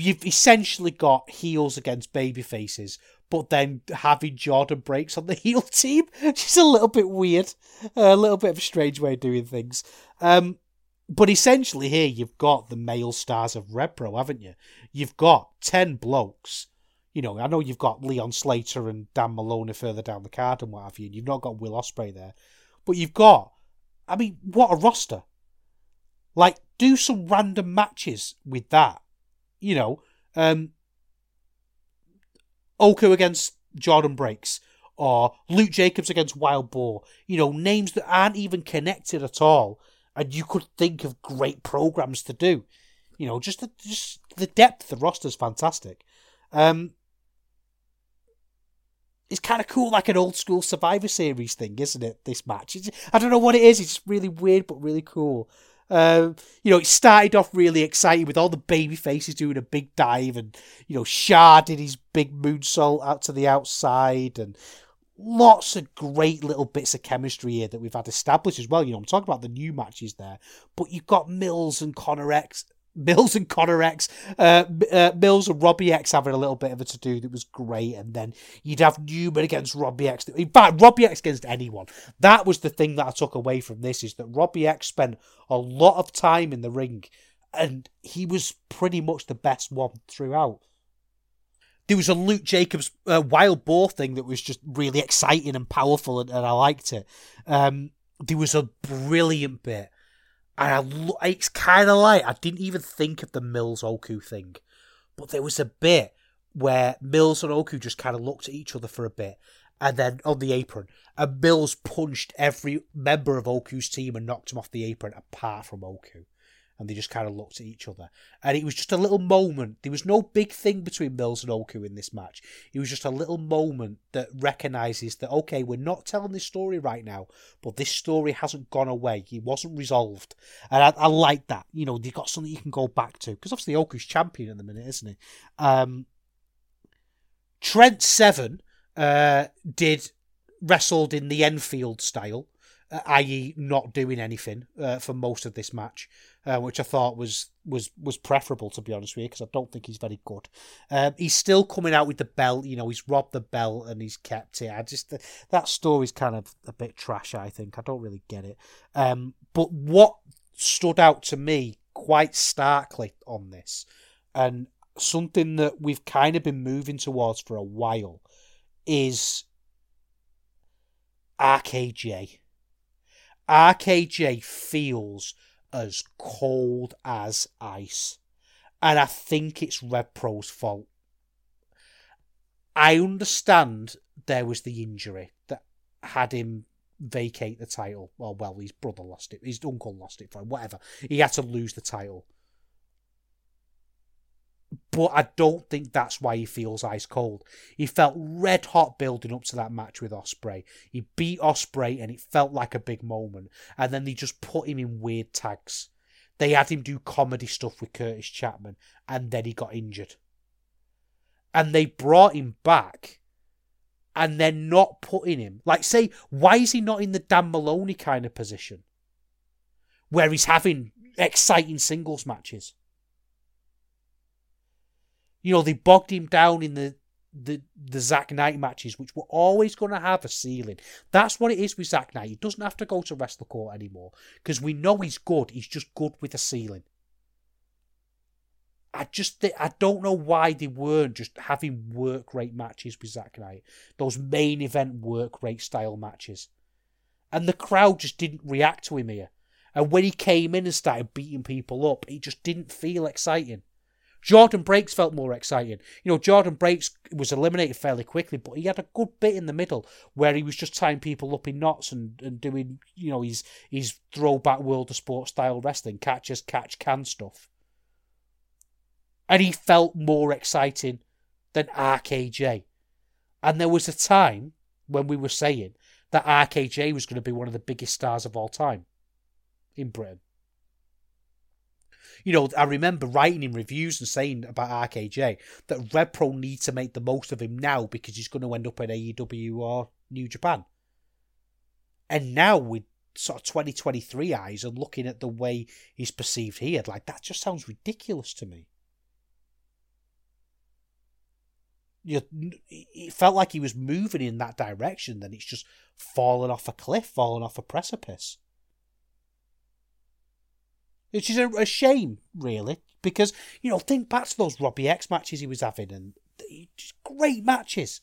Speaker 3: you've essentially got heels against baby faces, but then having Jordan breaks on the (laughs) heel team, which is a little bit weird, a little bit of a strange way of doing things. Um, but essentially, here you've got the male stars of Rev Pro, haven't you? You've got 10 blokes. You know, I know you've got Leon Slater and Dan Moloney further down the card and what have you, and you've not got Will Ospreay there. But you've got, I mean, what a roster. Like, do some random matches with that you know, um, Oku against Jordan Breaks or Luke Jacobs against Wild Boar. You know, names that aren't even connected at all, and you could think of great programs to do. You know, just the, just the depth of the roster is fantastic. Um, it's kind of cool, like an old school Survivor Series thing, isn't it? This match, it's, I don't know what it is. It's really weird, but really cool. Um, you know, it started off really exciting with all the baby faces doing a big dive, and you know, Sha did his big moonsault out to the outside, and lots of great little bits of chemistry here that we've had established as well. You know, I'm talking about the new matches there, but you've got Mills and Connor X Mills and Connor X, uh, uh, Mills and Robbie X having a little bit of a to do that was great, and then you'd have Newman against Robbie X. In fact, Robbie X against anyone. That was the thing that I took away from this is that Robbie X spent a lot of time in the ring, and he was pretty much the best one throughout. there was a Luke Jacobs uh, wild boar thing that was just really exciting and powerful, and, and I liked it. Um, there was a brilliant bit, and I, it's kind of like I didn't even think of the Mills Oku thing, but there was a bit where Mills and Oku just kind of looked at each other for a bit, and then on the apron, and Mills punched every member of Oku's team and knocked him off the apron apart from Oku and they just kind of looked at each other. And it was just a little moment. There was no big thing between Mills and Oku in this match. It was just a little moment that recognises that, okay, we're not telling this story right now, but this story hasn't gone away. It wasn't resolved. And I, I like that. You know, they've got something you can go back to. Because obviously Oku's champion at the minute, isn't he? Um, Trent Seven uh, did wrestled in the Enfield style, i.e., not doing anything uh, for most of this match uh, which I thought was was was preferable to be honest with you because I don't think he's very good. Um, he's still coming out with the belt, you know, he's robbed the belt and he's kept it. I just that story's kind of a bit trash. I think I don't really get it. Um, but what stood out to me quite starkly on this, and something that we've kind of been moving towards for a while, is RKJ. RKJ feels as cold as ice. And I think it's Rev Pro's fault. I understand there was the injury that had him vacate the title. Well, well, his brother lost it. His uncle lost it for him, whatever. He had to lose the title. But I don't think that's why he feels ice cold. He felt red hot building up to that match with Ospreay. He beat Ospreay and it felt like a big moment. And then they just put him in weird tags. They had him do comedy stuff with Curtis Chapman and then he got injured. And they brought him back and they're not putting him. Like, say, why is he not in the Dan Moloney kind of position? Where he's having exciting singles matches? You know, they bogged him down in the the the Zack Knight matches, which were always going to have a ceiling. That's what it is with Zack Knight. He doesn't have to go to Wrestle Court anymore because we know he's good. He's just good with a ceiling. I just I don't know why they weren't just having work rate matches with Zack Knight, those main event work rate style matches, and the crowd just didn't react to him here. And when he came in and started beating people up, it just didn't feel exciting. Jordan Breaks felt more exciting. You know, Jordan Breaks was eliminated fairly quickly, but he had a good bit in the middle where he was just tying people up in knots and, and doing, you know, his his throwback world of sport style wrestling, catch as catch can stuff. And he felt more exciting than RKJ. And there was a time when we were saying that RKJ was going to be one of the biggest stars of all time in Britain you know, I remember writing in reviews and saying about RKJ that Rev Pro needs to make the most of him now because he's going to end up at AEW or New Japan. And now with sort of 2023 eyes and looking at the way he's perceived here, like that just sounds ridiculous to me. You, it felt like he was moving in that direction, then it's just fallen off a cliff, fallen off a precipice. Which is a, a shame, really, because, you know, think back to those Robbie X matches he was having, and just great matches.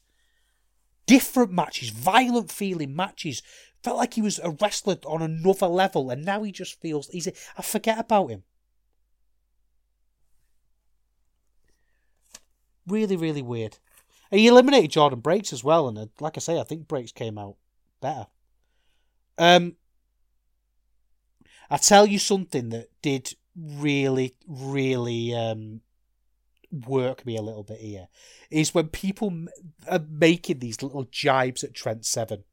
Speaker 3: Different matches, violent feeling matches. Felt like he was a wrestler on another level, and now he just feels he's. I forget about him. Really, really weird. He eliminated Jordan Breaks as well, and uh, like I say, I think Breaks came out better. Um, I tell you something that did really, really um, work me a little bit here is when people are making these little jibes at Trent Seven.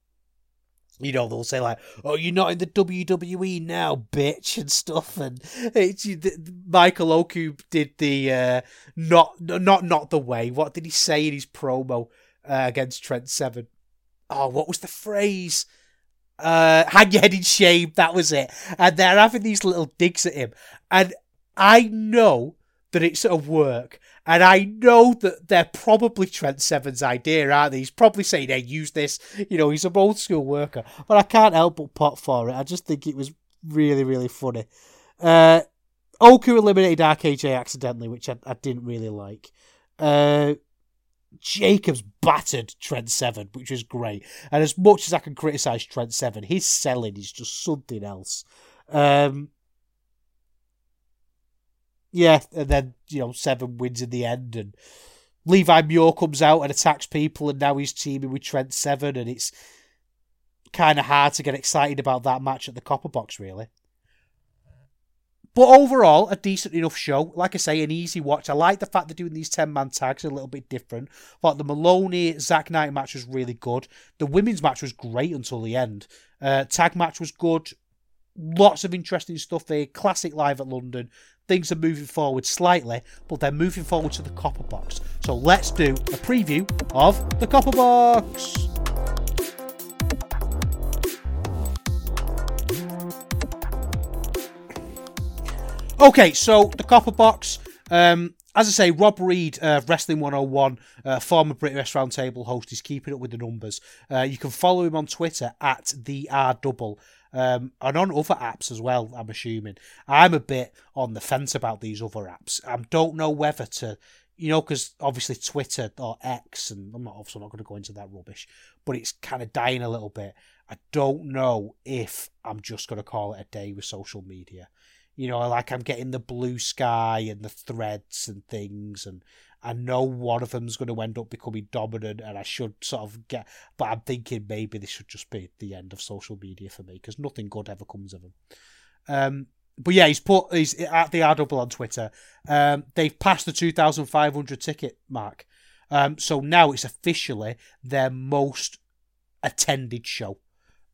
Speaker 3: You know, they'll say like, "Oh, you're not in the WWE now, bitch," and stuff. And it's, Michael Oku did the uh, not not not the way. What did he say in his promo uh, against Trent Seven? Oh, what was the phrase? Uh, hang your head in shame. That was it. And they're having these little digs at him. And I know that it's a work. And I know that they're probably Trent Seven's idea, aren't they? He's probably saying, hey, use this. You know, he's an old school worker. But I can't help but pot for it. I just think it was really, really funny. Uh, Oku eliminated RKJ accidentally, which I, I didn't really like. Uh, Jacobs battered Trent Seven, which was great. And as much as I can criticise Trent Seven, his selling is just something else. Um, yeah, and then you know Seven wins in the end, and Levi Muir comes out and attacks people, and now he's teaming with Trent Seven, and it's kind of hard to get excited about that match at the Copper Box, really. But overall, a decent enough show. Like I say, an easy watch. I like the fact they're doing these 10 man tags a little bit different. But the Moloney Zack Knight match was really good. The women's match was great until the end. Uh, tag match was good. Lots of interesting stuff there. Classic live at London. Things are moving forward slightly, but they're moving forward to the Copper Box. So let's do a preview of the Copper Box. Okay, so the Copper Box. Um, as I say, Rob Reed, uh, Wrestling 101, uh, former British Roundtable host, is keeping up with the numbers. Uh, you can follow him on Twitter at the R Double. Um, and on other apps as well, I'm assuming. I'm a bit on the fence about these other apps. I don't know whether to, you know, because obviously Twitter or X, and I'm not obviously not going to go into that rubbish, but it's kind of dying a little bit. I don't know if I'm just going to call it a day with social media. You know, like I'm getting the blue sky and the threads and things, and I know one of them's going to end up becoming dominant, and I should sort of get. But I'm thinking maybe this should just be the end of social media for me because nothing good ever comes of them. Um, but yeah, he's put he's at the R double on Twitter. Um, they've passed the 2,500 ticket mark, um, so now it's officially their most attended show.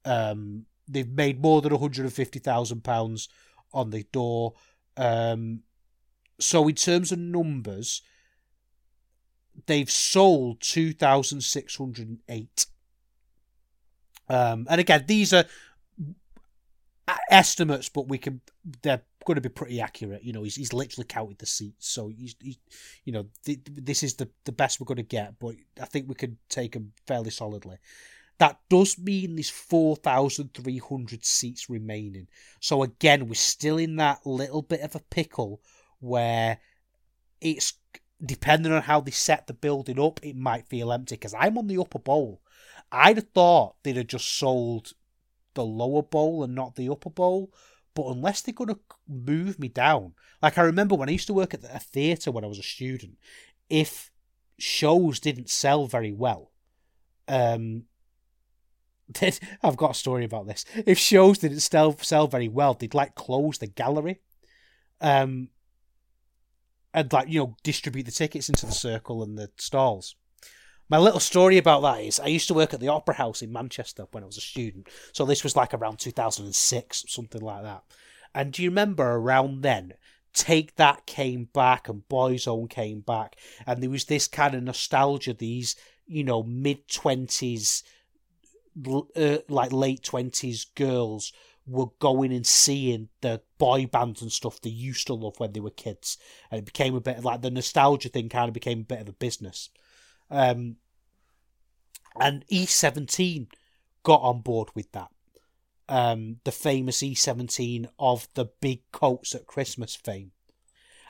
Speaker 3: Um, they've made more than 150,000 pounds on the door. Um, so in terms of numbers, they've sold 2,608. Um, and again, these are estimates, but we can they're going to be pretty accurate. You know, he's, he's literally counted the seats, so he's, he's you know th- this is the the best we're going to get. But I think we could take him fairly solidly. That does mean there's 4,300 seats remaining. So again, we're still in that little bit of a pickle where it's depending on how they set the building up, it might feel empty. Because I'm on the upper bowl. I'd have thought they'd have just sold the lower bowl and not the upper bowl. But unless they're going to move me down, like I remember when I used to work at a theatre when I was a student, if shows didn't sell very well, um, (laughs) I've got a story about this. If shows didn't sell sell very well, they'd like close the gallery, um, and like you know distribute the tickets into the circle and the stalls. My little story about that is I used to work at the Opera House in Manchester when I was a student. So this was like around 2006, something like that. And do you remember around then, Take That came back and Boyzone came back, and there was this kind of nostalgia, these, you know, mid 20s uh, like late twenties girls were going and seeing the boy bands and stuff they used to love when they were kids, and it became a bit of, like the nostalgia thing. Kind of became a bit of a business. Um, and E17 got on board with that. Um, the famous E17 of the big coats at Christmas fame.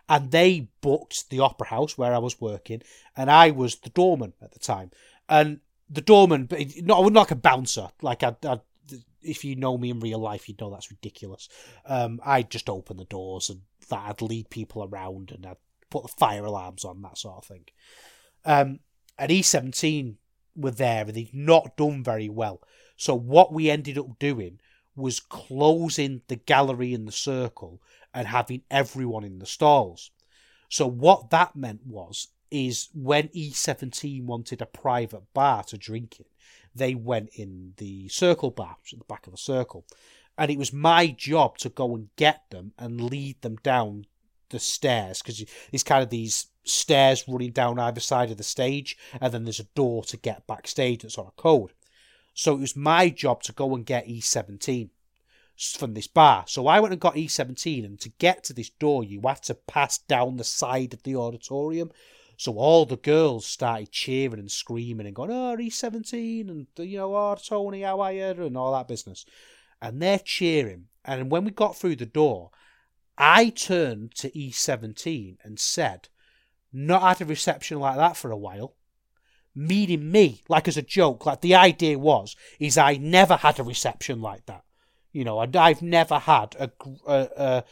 Speaker 3: And they booked the Opera House where I was working, and I was the doorman at the time. And the doorman, but not not like a bouncer. Like I, I, if you know me in real life, you'd know that's ridiculous. Um, I'd just open the doors and that I'd lead people around and I'd put the fire alarms on that sort of thing. Um, and E17 were there and they'd not done very well. So what we ended up doing was closing the gallery in the circle and having everyone in the stalls. So what that meant was is when E17 wanted a private bar to drink in, they went in the circle bar, which is at the back of the circle. And it was my job to go and get them and lead them down the stairs because it's kind of these stairs running down either side of the stage, and then there's a door to get backstage that's on a code. So it was my job to go and get E17 from this bar. So I went and got E17, and to get to this door, you have to pass down the side of the auditorium. So all the girls started cheering and screaming and going, oh, he's 17 and, uh, you know, oh, Tony, how are you? And all that business. And they're cheering. And when we got through the door, I turned to E17 and said, not had a reception like that for a while. meaning me, like as a joke. Like the idea was, is I never had a reception like that. You know, and I've never had a, a, a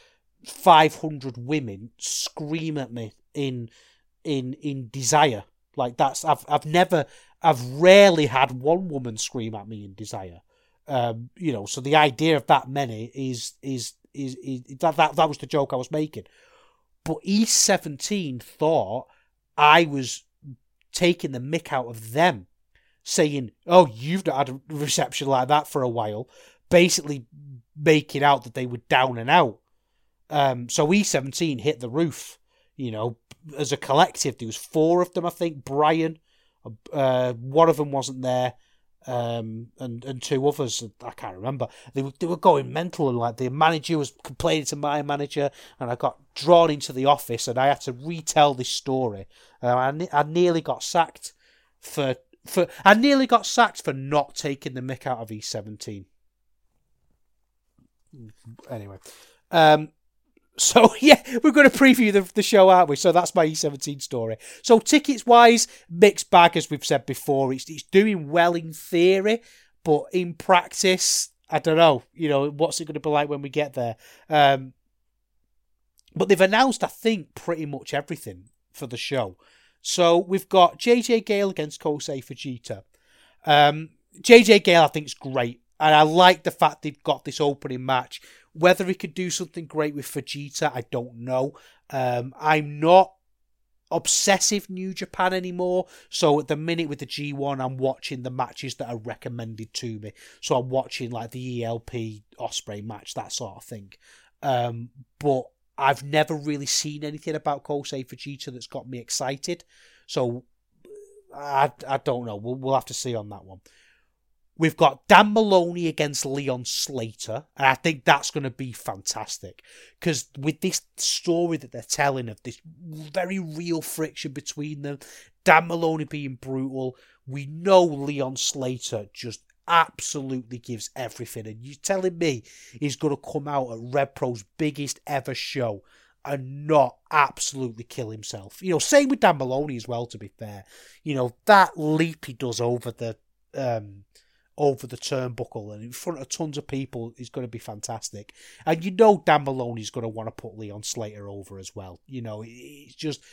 Speaker 3: 500 women scream at me in in in desire. Like that's I've I've never I've rarely had one woman scream at me in desire. Um, you know, so the idea of that many is is is, is that, that that was the joke I was making. But E17 thought I was taking the mick out of them, saying, "Oh, you've not had a reception like that for a while," basically making out that they were down and out. Um, so E17 hit the roof. You know, as a collective, there was four of them. I think Brian, uh, one of them wasn't there um, and and two others I can't remember. They were they were going mental and like the manager was complaining to my manager, and I got drawn into the office and I had to retell this story. Uh, I I nearly got sacked for for I nearly got sacked for not taking the mick out of E seventeen. Anyway, um, so (laughs) yeah, we're going to preview the, the show, aren't we? So that's my E17 story. So tickets wise, mixed bag as we've said before. It's it's doing well in theory, but in practice, I don't know. You know, what's it going to be like when we get there? Um, but they've announced, I think, pretty much everything for the show. So we've got JJ Gale against Kosei Fujita. Um, JJ Gale, I think, is great. And I like the fact they've got this opening match whether he could do something great with Fujita, I don't know. Um, I'm not obsessive New Japan anymore. So at the minute with the G1, I'm watching the matches that are recommended to me. So I'm watching like the ELP Ospreay match, that sort of thing. Um, but I've never really seen anything about Kosei Fujita that's got me excited. So I, I don't know. We'll, we'll have to see on that one. We've got Dan Moloney against Leon Slater, and I think that's going to be fantastic because with this story that they're telling of this very real friction between them, Dan Moloney being brutal, we know Leon Slater just absolutely gives everything. And you're telling me he's going to come out at Rev Pro's biggest ever show and not absolutely kill himself. You know, same with Dan Moloney as well, to be fair. You know, that leap he does over the um over the turnbuckle and in front of tons of people is going to be fantastic. And you know Dan Moloney's going to want to put Leon Slater over as well. You know, it's just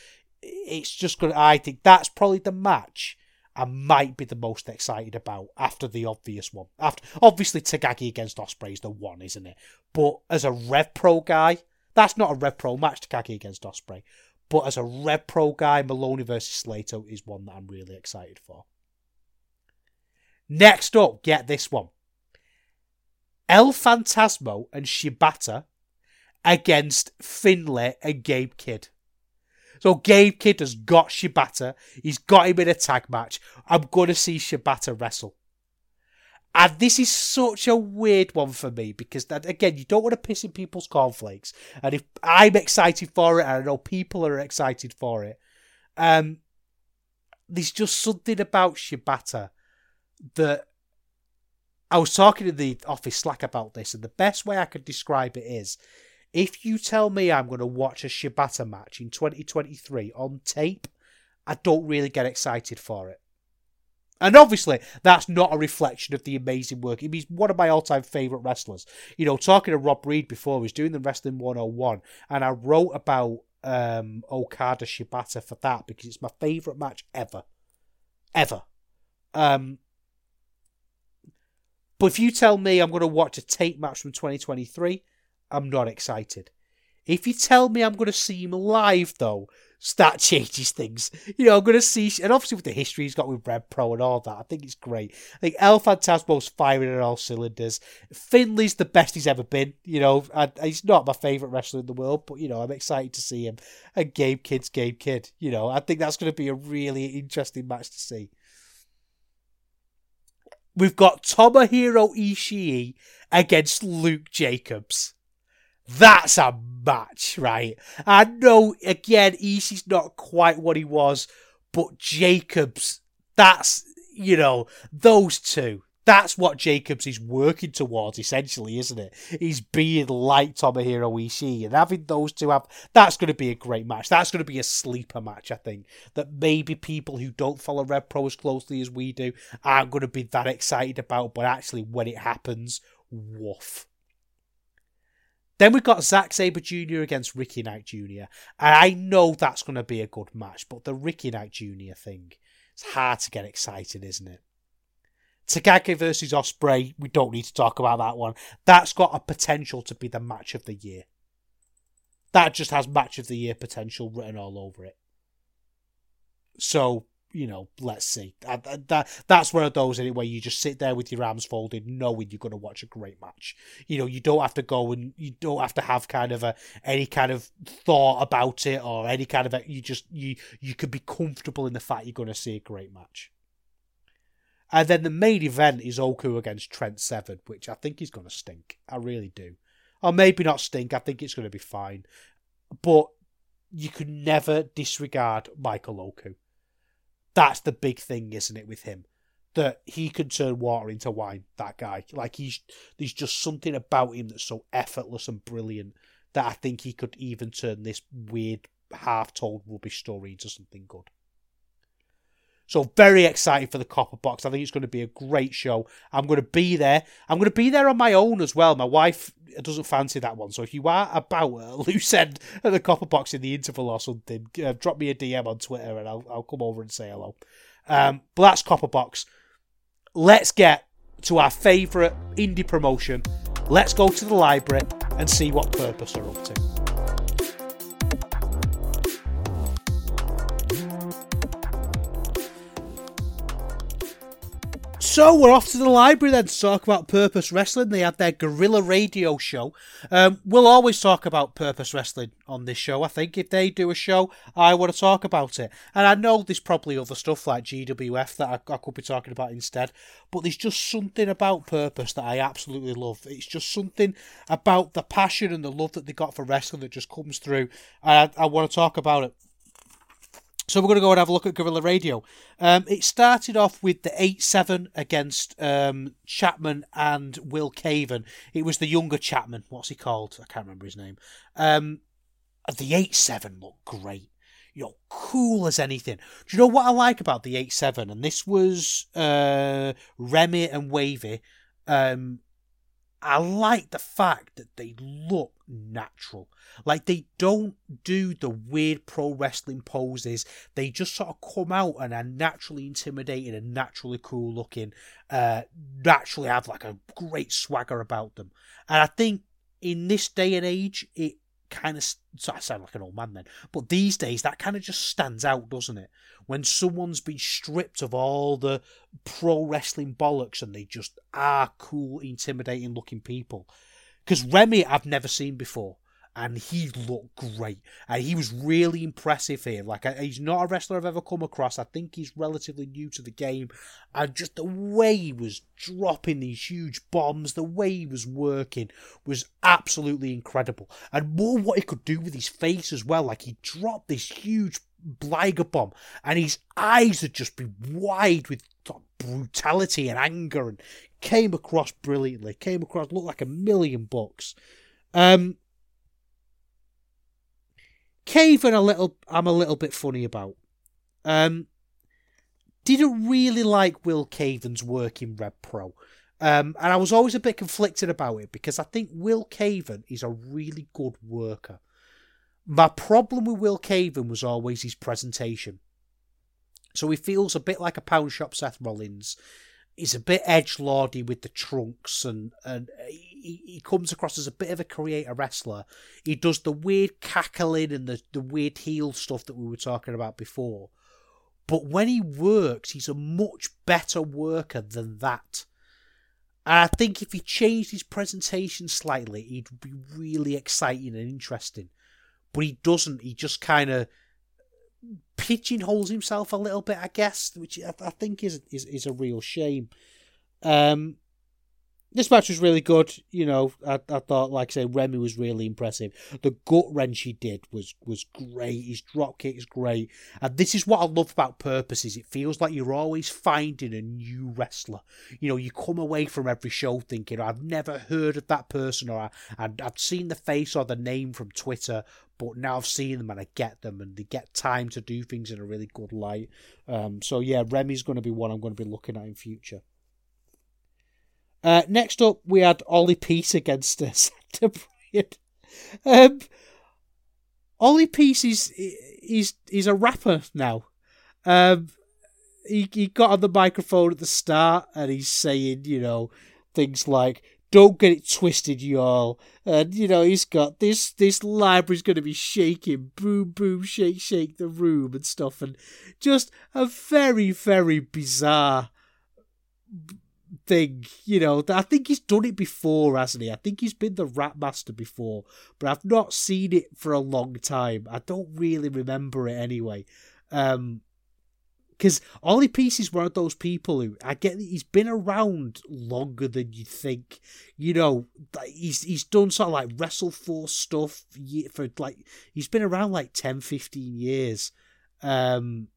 Speaker 3: it's just going to, I think that's probably the match I might be the most excited about after the obvious one. After obviously Takagi against Ospreay is the one, isn't it? But as a Rev Pro guy, that's not a Rev Pro match, Takagi against Ospreay, But as a Rev Pro guy, Moloney versus Slater is one that I'm really excited for. Next up, get this one. El Phantasmo and Shibata against Finlay and Gabe Kidd. So Gabe Kidd has got Shibata. He's got him in a tag match. I'm going to see Shibata wrestle. And this is such a weird one for me because, that, again, you don't want to piss in people's cornflakes. And if I'm excited for it, and I know people are excited for it, um, there's just something about Shibata that I was talking to the office Slack about this, and the best way I could describe it is if you tell me I'm going to watch a Shibata match in 2023 on tape, I don't really get excited for it. And obviously, that's not a reflection of the amazing work. He's one of my all time favourite wrestlers. You know, talking to Rob Reed before, he was doing the Wrestling 101, and I wrote about um, Okada Shibata for that because it's my favourite match ever. Ever. Um, but if you tell me I'm going to watch a tape match from 2023, I'm not excited. If you tell me I'm going to see him live, though, that (laughs) changes things. You know, I'm going to see, and obviously with the history he's got with Rev Pro and all that, I think it's great. I think El Phantasmo's firing on all cylinders. Finlay's the best he's ever been. You know, he's not my favourite wrestler in the world, but, you know, I'm excited to see him. And Gabe Kidd's Gabe Kidd. You know, I think that's going to be a really interesting match to see. We've got Tomohiro Ishii against Luke Jacobs. That's a match, right? I know, again, Ishii's not quite what he was, but Jacobs, that's, you know, those two. That's what Jacobs is working towards, essentially, isn't it? He's being like Tomohiro Ishii, and having those two have that's going to be a great match. That's going to be a sleeper match, I think. That maybe people who don't follow Rev Pro as closely as we do aren't going to be that excited about, but actually, when it happens, woof. Then we've got Zack Sabre Jr. against Ricky Knight Jr. And I know that's going to be a good match, but the Ricky Knight Jr. thing, it's hard to get excited, isn't it? Takagi versus Ospreay, we don't need to talk about that one. That's got a potential to be the match of the year. That just has match of the year potential written all over it. So you know, let's see. That, that that's one of those anyway. You just sit there with your arms folded, knowing you're going to watch a great match. You know, you don't have to go and you don't have to have kind of a any kind of thought about it or any kind of you just you you could be comfortable in the fact you're going to see a great match. And then the main event is Oku against Trent Seven, which I think is going to stink. I really do. Or maybe not stink. I think it's going to be fine. But you can never disregard Michael Oku that's the big thing, isn't it, with him? That he can turn water into wine, that guy. Like he's there's just something about him that's so effortless and brilliant that I think he could even turn this weird half told rubbish story into something good. So very excited for the Copper Box. I think it's going to be a great show. I'm going to be there. I'm going to be there on my own as well. My wife doesn't fancy that one. So if you are about a (laughs) loose end at the Copper Box in the interval or something, uh, drop me a DM on Twitter and I'll I'll come over and say hello. Um, but that's Copper Box. Let's get to our favourite indie promotion. Let's go to the library and see what Purpose are up to. So we're off to the library then to talk about Purpose Wrestling. They had their guerrilla radio show. Um, we'll always talk about Purpose Wrestling on this show. I think if they do a show, I want to talk about it. And I know there's probably other stuff like GWF that I, I could be talking about instead. But there's just something about Purpose that I absolutely love. It's just something about the passion and the love that they got for wrestling that just comes through. And I, I want to talk about it. So we're going to go and have a look at Guerrilla Radio. Um, it started off with the 8 7 against um, Chapman and Will Kaven. It was the younger Chapman. What's he called? I can't remember his name. Um, the 8 7 looked great. You know, cool as anything. Do you know what I like about the 8 7? And this was uh, Remy and Wavy. Um, I like the fact that they look natural. Like they don't do the weird pro wrestling poses. They just sort of come out and are naturally intimidating and naturally cool looking. Uh, naturally have like a great swagger about them. And I think in this day and age, it kind of so I sound like an old man then, but these days that kind of just stands out, doesn't it? When someone's been stripped of all the pro wrestling bollocks and they just are cool, intimidating looking people. Because Remy, I've never seen before and he looked great. And he was really impressive here. Like he's not a wrestler I've ever come across. I think he's relatively new to the game, and just the way he was dropping these huge bombs, the way he was working was absolutely incredible. And more what he could do with his face as well. Like he dropped this huge Liger bomb, and his eyes would just be wide with brutality and anger, and came across brilliantly. Came across looked like a million bucks. Um, Kaven a little I'm a little bit funny about. Um didn't really like Will Kaven's work in Rev Pro. Um, and I was always a bit conflicted about it because I think Will Kaven is a really good worker. My problem with Will Kaven was always his presentation. So he feels a bit like a pound shop Seth Rollins he's a bit edge lordy with the trunks and and he, comes across as a bit of a creator wrestler. He does the weird cackling and the, the weird heel stuff that we were talking about before. But when he works, he's a much better worker than that. And I think if he changed his presentation slightly, he'd be really exciting and interesting. But he doesn't. He just kind of pigeonholes himself a little bit, I guess, which I, I think is, is is a real shame. Um, this match was really good. You know, I, I thought, like I say, Remy was really impressive. The gut wrench he did was was great. His drop kick is great, and this is what I love about Purpose. Is it feels like you're always finding a new wrestler. You know, you come away from every show thinking, I've never heard of that person, or I, I, I've seen the face or the name from Twitter, but now I've seen them and I get them, and they get time to do things in a really good light. Um, so yeah, Remy's going to be one I'm going to be looking at in future. Uh, next up, we had Ollie Peace against us. (laughs) um, Ollie Peace is he's he's a rapper now. Um, he he got on the microphone at the start and he's saying, you know, things like "Don't get it twisted, y'all," and you know he's got this this library's going to be shaking, boom boom, shake shake the room and stuff, and just a very very bizarre thing, you know. I think he's done it before, hasn't he? I think he's been the rap master before, but I've not seen it for a long time. I don't really remember it anyway. Um, because Ollie Peace is one of those people who I get he's been around longer than you think. You know, he's he's done sort of like WrestleForce stuff for like he's been around like 10, 15 years. Um,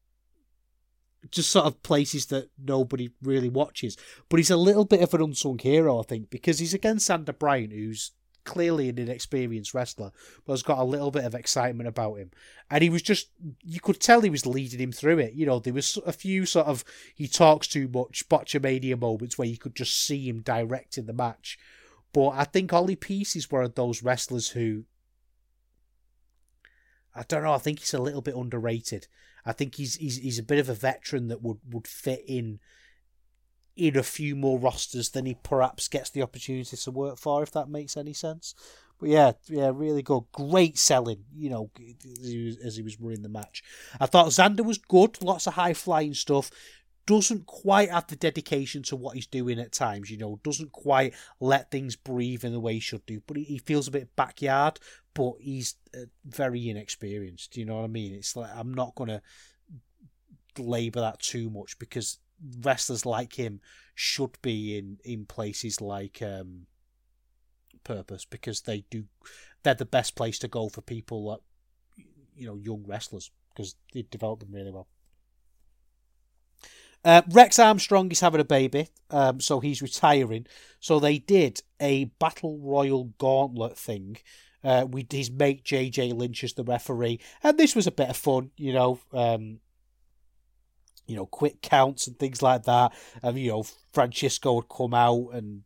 Speaker 3: just sort of places that nobody really watches. But he's a little bit of an unsung hero, I think, because he's against Xander Bryant, who's clearly an inexperienced wrestler, but has got a little bit of excitement about him. And he was just, you could tell he was leading him through it. You know, there was a few sort of, he talks too much, botchamania moments where you could just see him directing the match. But I think Ollie Peace is one of those wrestlers who, I don't know, I think he's a little bit underrated. I think he's he's he's a bit of a veteran that would would fit in in a few more rosters than he perhaps gets the opportunity to work for, if that makes any sense. But yeah, yeah, really good. Great selling, you know, as he was running the match. I thought Xander was good, lots of high flying stuff. Doesn't quite have the dedication to what he's doing at times, you know, doesn't quite let things breathe in the way he should do. But he feels a bit backyard, but he's uh, very inexperienced. You know what I mean? It's like I'm not gonna labour that too much because wrestlers like him should be in in places like um, Purpose because they do they're the best place to go for people like you know young wrestlers because they develop them really well. Uh, Rex Armstrong is having a baby, um, so he's retiring. So they did a battle royal gauntlet thing uh, with his mate JJ Lynch as the referee, and this was a bit of fun, you know. Um, you know, quick counts and things like that. And you know, Francisco would come out and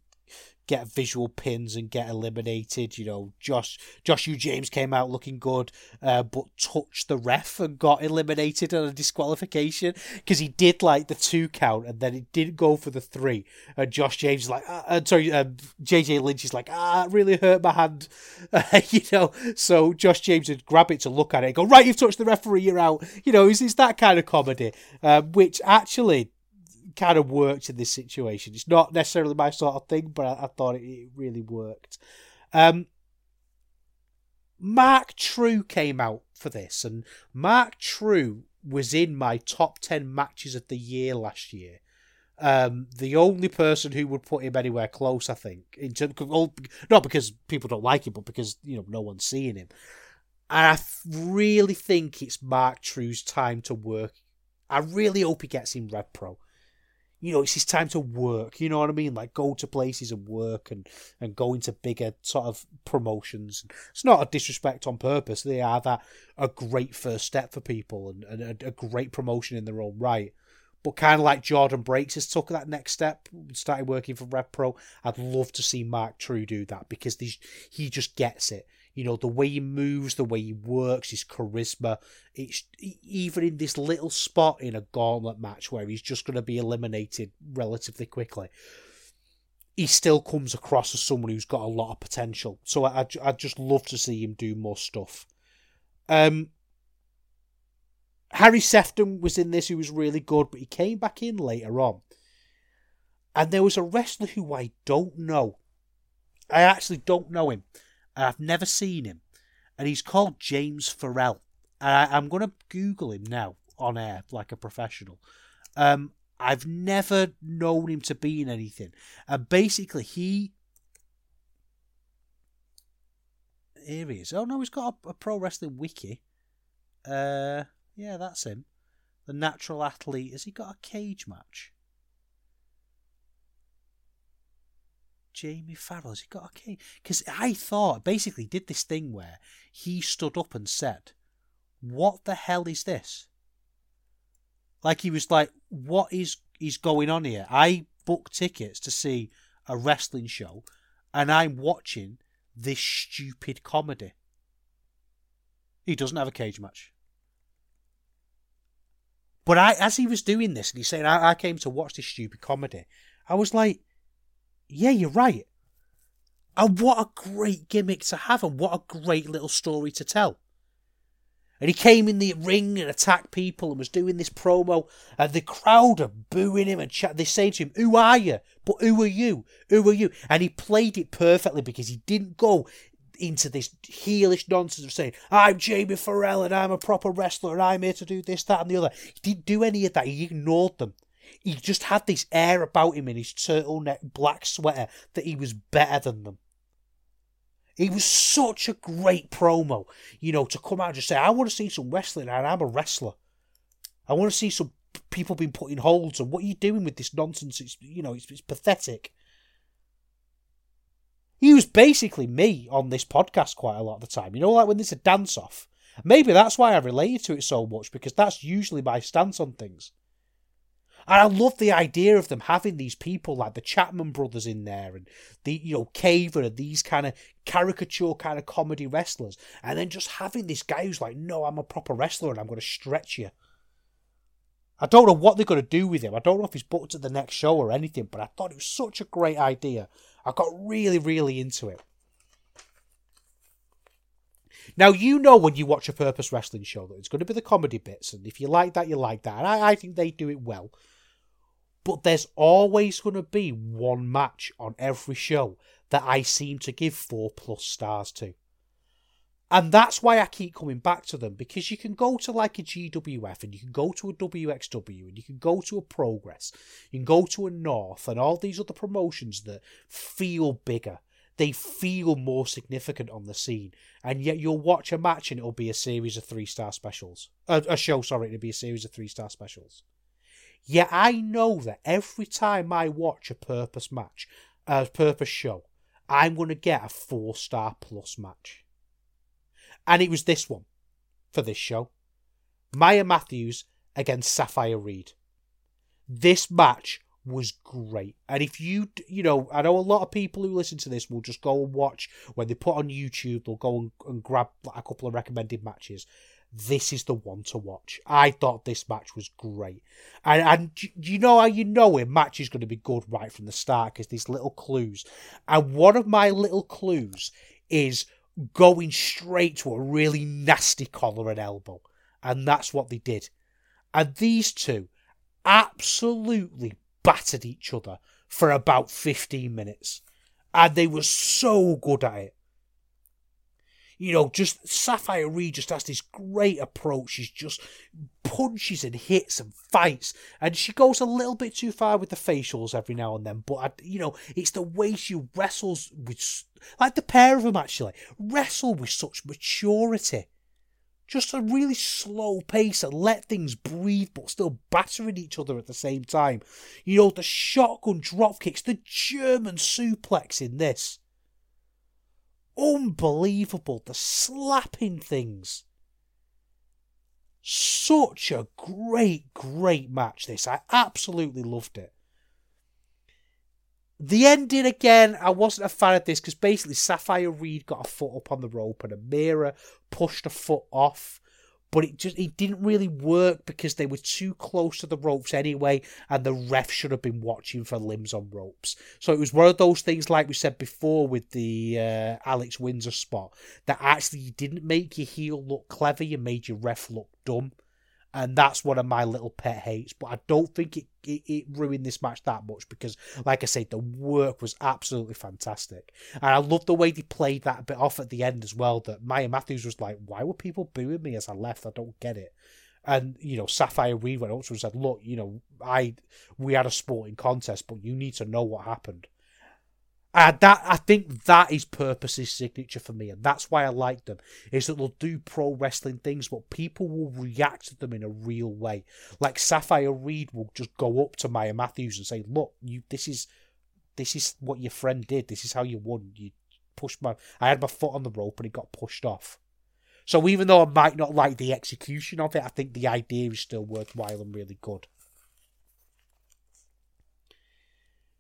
Speaker 3: get visual pins and get eliminated. You know, Josh Josh U James came out looking good, uh, but touched the ref and got eliminated on a disqualification because he did like the two count and then it didn't go for the three. And Josh James is like, ah, uh, sorry, um, JJ Lynch is like, ah, it really hurt my hand, uh, (laughs) you know. So Josh James would grab it to look at it, go right, you've touched the referee, you're out. You know, it's, it's that kind of comedy, uh, which actually kind of worked in this situation. It's not necessarily my sort of thing, but I, I thought it, it, really worked. Um, Mark Trew came out for this, and Mark Trew was in my top 10 matches of the year last year. Um, the only person who would put him anywhere close, I think, in terms of, not because people don't like him, but because you know no one's seeing him. And I really think it's Mark Trew's time to work. I really hope he gets in Rev Pro you know, it's his time to work. You know what I mean? Like go to places and work and and go into bigger sort of promotions. It's not a disrespect on purpose. They are that a great first step for people and, and a, a great promotion in their own right. But kind of like Jordan Breaks has took that next step, started working for Rev Pro. I'd love to see Mark Trew do that because he just gets it. You know, the way he moves, the way he works, his charisma. It's even in this little spot in a gauntlet match where he's just going to be eliminated relatively quickly. He still comes across as someone who's got a lot of potential. So I, I, I'd just love to see him do more stuff. Um, Harry Sefton was in this, who was really good, but he came back in later on. And there was a wrestler who I don't know. I actually don't know him and I've never seen him. And he's called James Farrell. And I, am going to Google him now on air like a professional. Um, I've never known him to be in anything. And basically, he. Here he is. Oh no, he's got a, a pro wrestling wiki. Uh, yeah, that's him. The natural athlete. Has he got a cage match? Jamie Farrell, has he got a cage? Because I thought basically did this thing where he stood up and said, "What the hell is this?" Like he was like, "What is is going on here?" I booked tickets to see a wrestling show, and I'm watching this stupid comedy. He doesn't have a cage match. But I, as he was doing this, and he said, I, I came to watch this stupid comedy, I was like, yeah, you're right. And what a great gimmick to have, and what a great little story to tell. And he came in the ring and attacked people and was doing this promo, and the crowd are booing him and chat. They're saying to him, "Who are you? But who are you? Who are you?" And he played it perfectly because he didn't go into this heelish nonsense of saying, I'm Jamie Farrell and I'm a proper wrestler and I'm here to do this, that, and the other. He didn't do any of that. He ignored them. He just had this air about him in his turtleneck black sweater that he was better than them. It was such a great promo, you know, to come out and just say, I want to see some wrestling and I'm a wrestler. I want to see some people being put in holds and what are you doing with this nonsense? It's, you know, it's, it's pathetic. He was basically me on this podcast quite a lot of the time. You know, like when there's a dance off. Maybe that's why I related to it so much because that's usually my stance on things. And I love the idea of them having these people like the Chapman brothers in there and the, you know, Caver and these kind of caricature kind of comedy wrestlers. And then just having this guy who's like, no, I'm a proper wrestler and I'm going to stretch you. I don't know what they're going to do with him. I don't know if he's booked at the next show or anything, but I thought it was such a great idea. I got really, really into it. Now you know when you watch a purpose wrestling show that it's going to be the comedy bits, and if you like that, you like that. And I, I think they do it well. But there's always going to be one match on every show that I seem to give four plus stars to. And that's why I keep coming back to them because you can go to like a GWF and you can go to a WXW and you can go to a Progress, you can go to a North and all these other promotions that feel bigger. They feel more significant on the scene, and yet you'll watch a match and it'll be a series of three star specials. Uh, a show, sorry, it'll be a series of three star specials. Yet I know that every time I watch a purpose match, a purpose show, I'm going to get a four star plus match. And it was this one for this show Maya Matthews against Sapphire Reed. This match was great. And if you, you know, I know a lot of people who listen to this will just go and watch when they put on YouTube, they'll go and, and grab a couple of recommended matches. This is the one to watch. I thought this match was great. And, and you know how you know a match is going to be good right from the start because these little clues. And one of my little clues is going straight to a really nasty collar and elbow. And that's what they did. And these two absolutely battered each other for about 15 minutes. And they were so good at it. You know, just Sapphire Reed just has this great approach. She's just punches and hits and fights, and she goes a little bit too far with the facials every now and then. But I, you know, it's the way she wrestles with, like the pair of them actually wrestle with such maturity. Just a really slow pace and let things breathe, but still battering each other at the same time. You know, the shotgun drop kicks, the German suplex in this unbelievable. The slapping things. Such a great, great match, this. I absolutely loved it. The ending again, I wasn't a fan of this because basically Sapphire Reed got a foot up on the rope and Amira pushed a foot off but it just it didn't really work because they were too close to the ropes anyway, and the ref should have been watching for limbs on ropes. So it was one of those things, like we said before, with the uh, Alex Windsor spot, that actually didn't make your heel look clever, you made your ref look dumb and that's one of my little pet hates. But I don't think it, it, it, ruined this match that much because, like I said, the work was absolutely fantastic, and I love the way they played that bit off at the end as well. That Maya Matthews was like, "Why were people booing me as I left? I don't get it." And you know, Sapphire Reed went up to and said, "Look, you know, I we had a sporting contest, but you need to know what happened." And that I think that is Purpose's signature for me, and that's why I like them. Is that they'll do pro wrestling things, but people will react to them in a real way. Like Sapphire Reed will just go up to Maya Matthews and say, "Look, you, this is, this is what your friend did. This is how you won. You pushed my, I had my foot on the rope and it got pushed off." So even though I might not like the execution of it, I think the idea is still worthwhile and really good.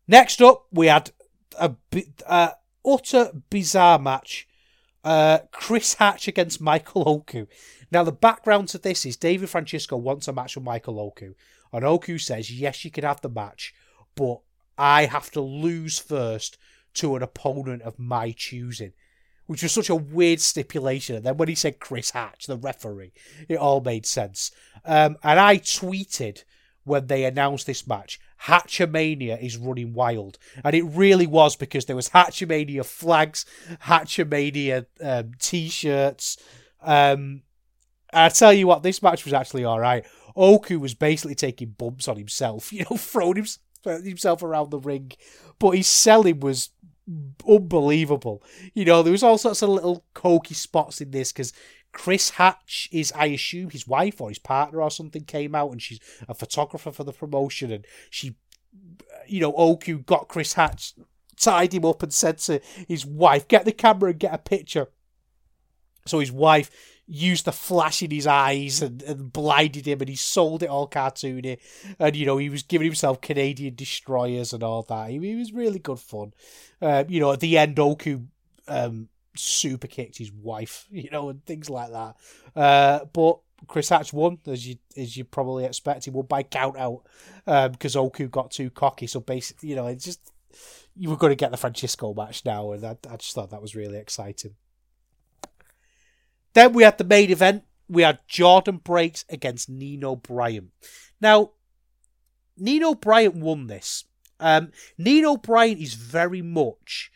Speaker 3: Next up, we had a bit uh, utter bizarre match. Uh, Chris Hatch against Michael Oku. Now, the background to this is David Francisco wants a match with Michael Oku. And Oku says, yes, you can have the match, but I have to lose first to an opponent of my choosing. Which was such a weird stipulation. And then when he said Chris Hatch, the referee, it all made sense. Um, and I tweeted when they announced this match, Hatchamania is running wild. And it really was because there was Hatchamania flags, Hatchamania um, t-shirts. Um, I tell you what, this match was actually all right. Oku was basically taking bumps on himself, (laughs) you know, throwing himself around the ring. But his selling was unbelievable. You know, there was all sorts of little cokey spots in this because Chris Hatch is, I assume, his wife or his partner or something came out, and she's a photographer for the promotion, and she, you know, Oku got Chris Hatch, tied him up, and said to his wife, "Get the camera and get a picture." So his wife used the flash in his eyes and, and blinded him, and he sold it all cartoony. And you know, he was giving himself Canadian destroyers and all that. He, he was really good fun. Uh, you know, at the end, Oku um, super kicked his wife, (laughs) you know, and things like that. Uh, but Chris Hatch won, as you as you probably expect. He won by count out because um, Oku got too cocky. So basically, you know, it's just you were going to get the Francisco match now, and I, I just thought that was really exciting. Then we had the main event. We had Jordan Breaks against Nino Bryant. Now, Nino Bryant won this. Um, Nino Bryant is very much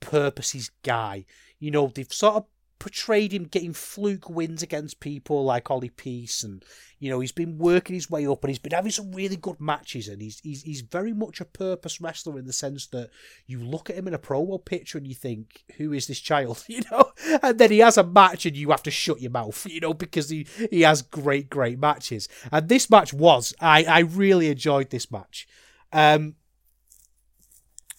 Speaker 3: Purpose's guy. You know, they've sort of portrayed him getting fluke wins against people like Ollie Peace, and you know he's been working his way up, and he's been having some really good matches, and he's he's he's very much a purpose wrestler in the sense that you look at him in a promo picture and you think, who is this child, (laughs) you know, and then he has a match and you have to shut your mouth, (laughs) you know, because he he has great great matches, and this match was I I really enjoyed this match. Um,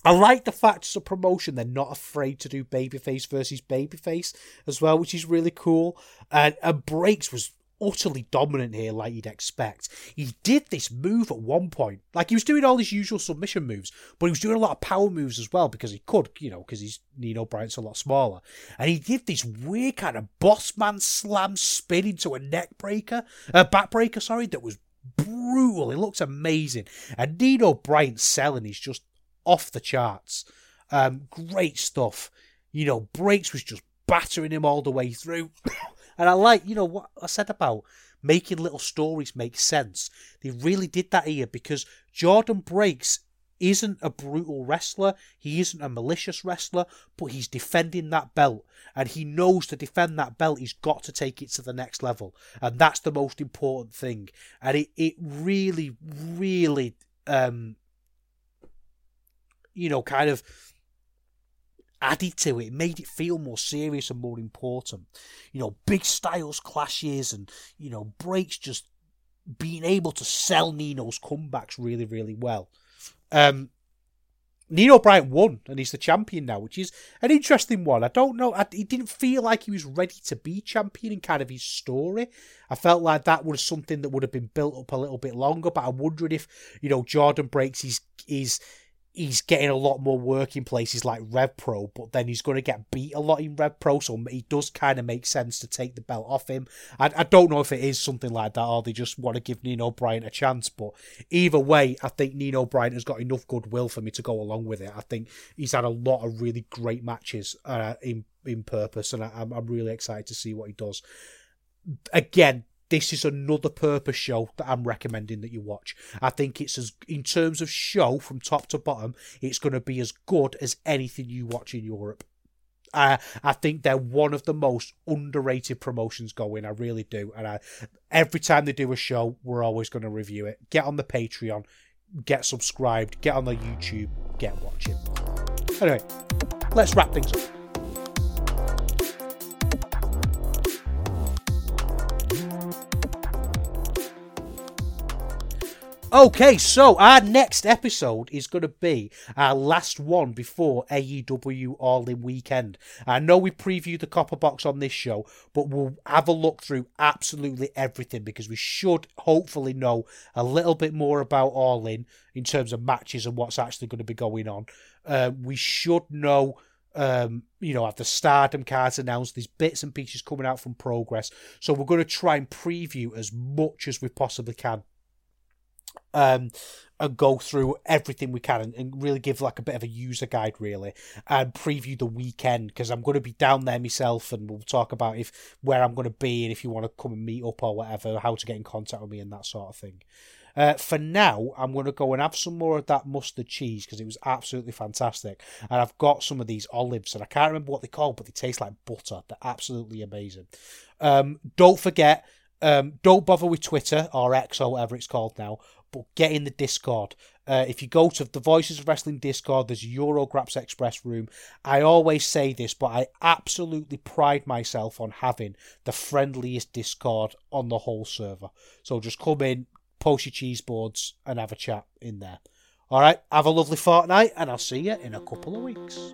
Speaker 3: I like the fact it's a promotion. They're not afraid to do babyface versus babyface as well, which is really cool. And, and Breaks was utterly dominant here, like you'd expect. He did this move at one point. Like he was doing all his usual submission moves, but he was doing a lot of power moves as well because he could, you know, because he's Nino Bryant's a lot smaller. And he did this weird kind of boss man slam spin into a neck breaker, a back breaker, sorry, that was brutal. It looks amazing. And Nino Bryant's selling is just off the charts. Um, great stuff. You know, Breaks was just battering him all the way through. (coughs) and I like, you know, what I said about making little stories make sense. They really did that here because Jordan Breaks isn't a brutal wrestler, he isn't a malicious wrestler, but he's defending that belt. And he knows to defend that belt, he's got to take it to the next level. And that's the most important thing. And it, it really, really um, you know, kind of added to it, made it feel more serious and more important. You know, big styles clashes and, you know, breaks just being able to sell Nino's comebacks really, really well. Um, Nino Bryant won, and he's the champion now, which is an interesting one. I don't know. I, he didn't feel like he was ready to be champion in kind of his story. I felt like that was something that would have been built up a little bit longer. But I'm wondering if you know Jordan breaks his his he's getting a lot more work in places like Rev Pro, but then he's going to get beat a lot in Rev Pro, so he does kind of make sense to take the belt off him. I, I don't know if it is something like that or they just want to give Nino Bryant a chance, but either way, I think Nino Bryant has got enough goodwill for me to go along with it. I think he's had a lot of really great matches uh, in in purpose, and I, I'm, I'm really excited to see what he does. Again, this is another purpose show that I'm recommending that you watch. I think it's as in terms of show from top to bottom, it's going to be as good as anything you watch in Europe. I I think they're one of the most underrated promotions going. I really do. And I every time they do a show, we're always going to review it. Get on the Patreon, get subscribed, get on the YouTube, get watching. Anyway, let's wrap things up. Okay, so our next episode is going to be our last one before AEW All In Weekend. I know we previewed the Copper Box on this show, but we'll have a look through absolutely everything because we should hopefully know a little bit more about All In in terms of matches and what's actually going to be going on. Uh, we should know um, you know, have the stardom cards announced. There's bits and pieces coming out from Progress. So we're going to try and preview as much as we possibly can um, and go through everything we can and, and, really give like a bit of a user guide really and preview the weekend because I'm going to be down there myself and we'll talk about if where I'm going to be and if you want to come and meet up or whatever, how to get in contact with me and that sort of thing. Uh, for now, I'm going to go and have some more of that mustard cheese because it was absolutely fantastic. And I've got some of these olives, and I can't remember what they're called, but they taste like butter. They're absolutely amazing. Um, don't forget, um, don't bother with Twitter or X or whatever it's called now but get in the Discord. Uh, if you go to the Voices of Wrestling Discord, there's Eurograps Express room. I always say this, but I absolutely pride myself on having the friendliest Discord on the whole server. So just come in, post your cheese boards, and have a chat in there. All right, have a lovely fortnight, and I'll see you in a couple of weeks.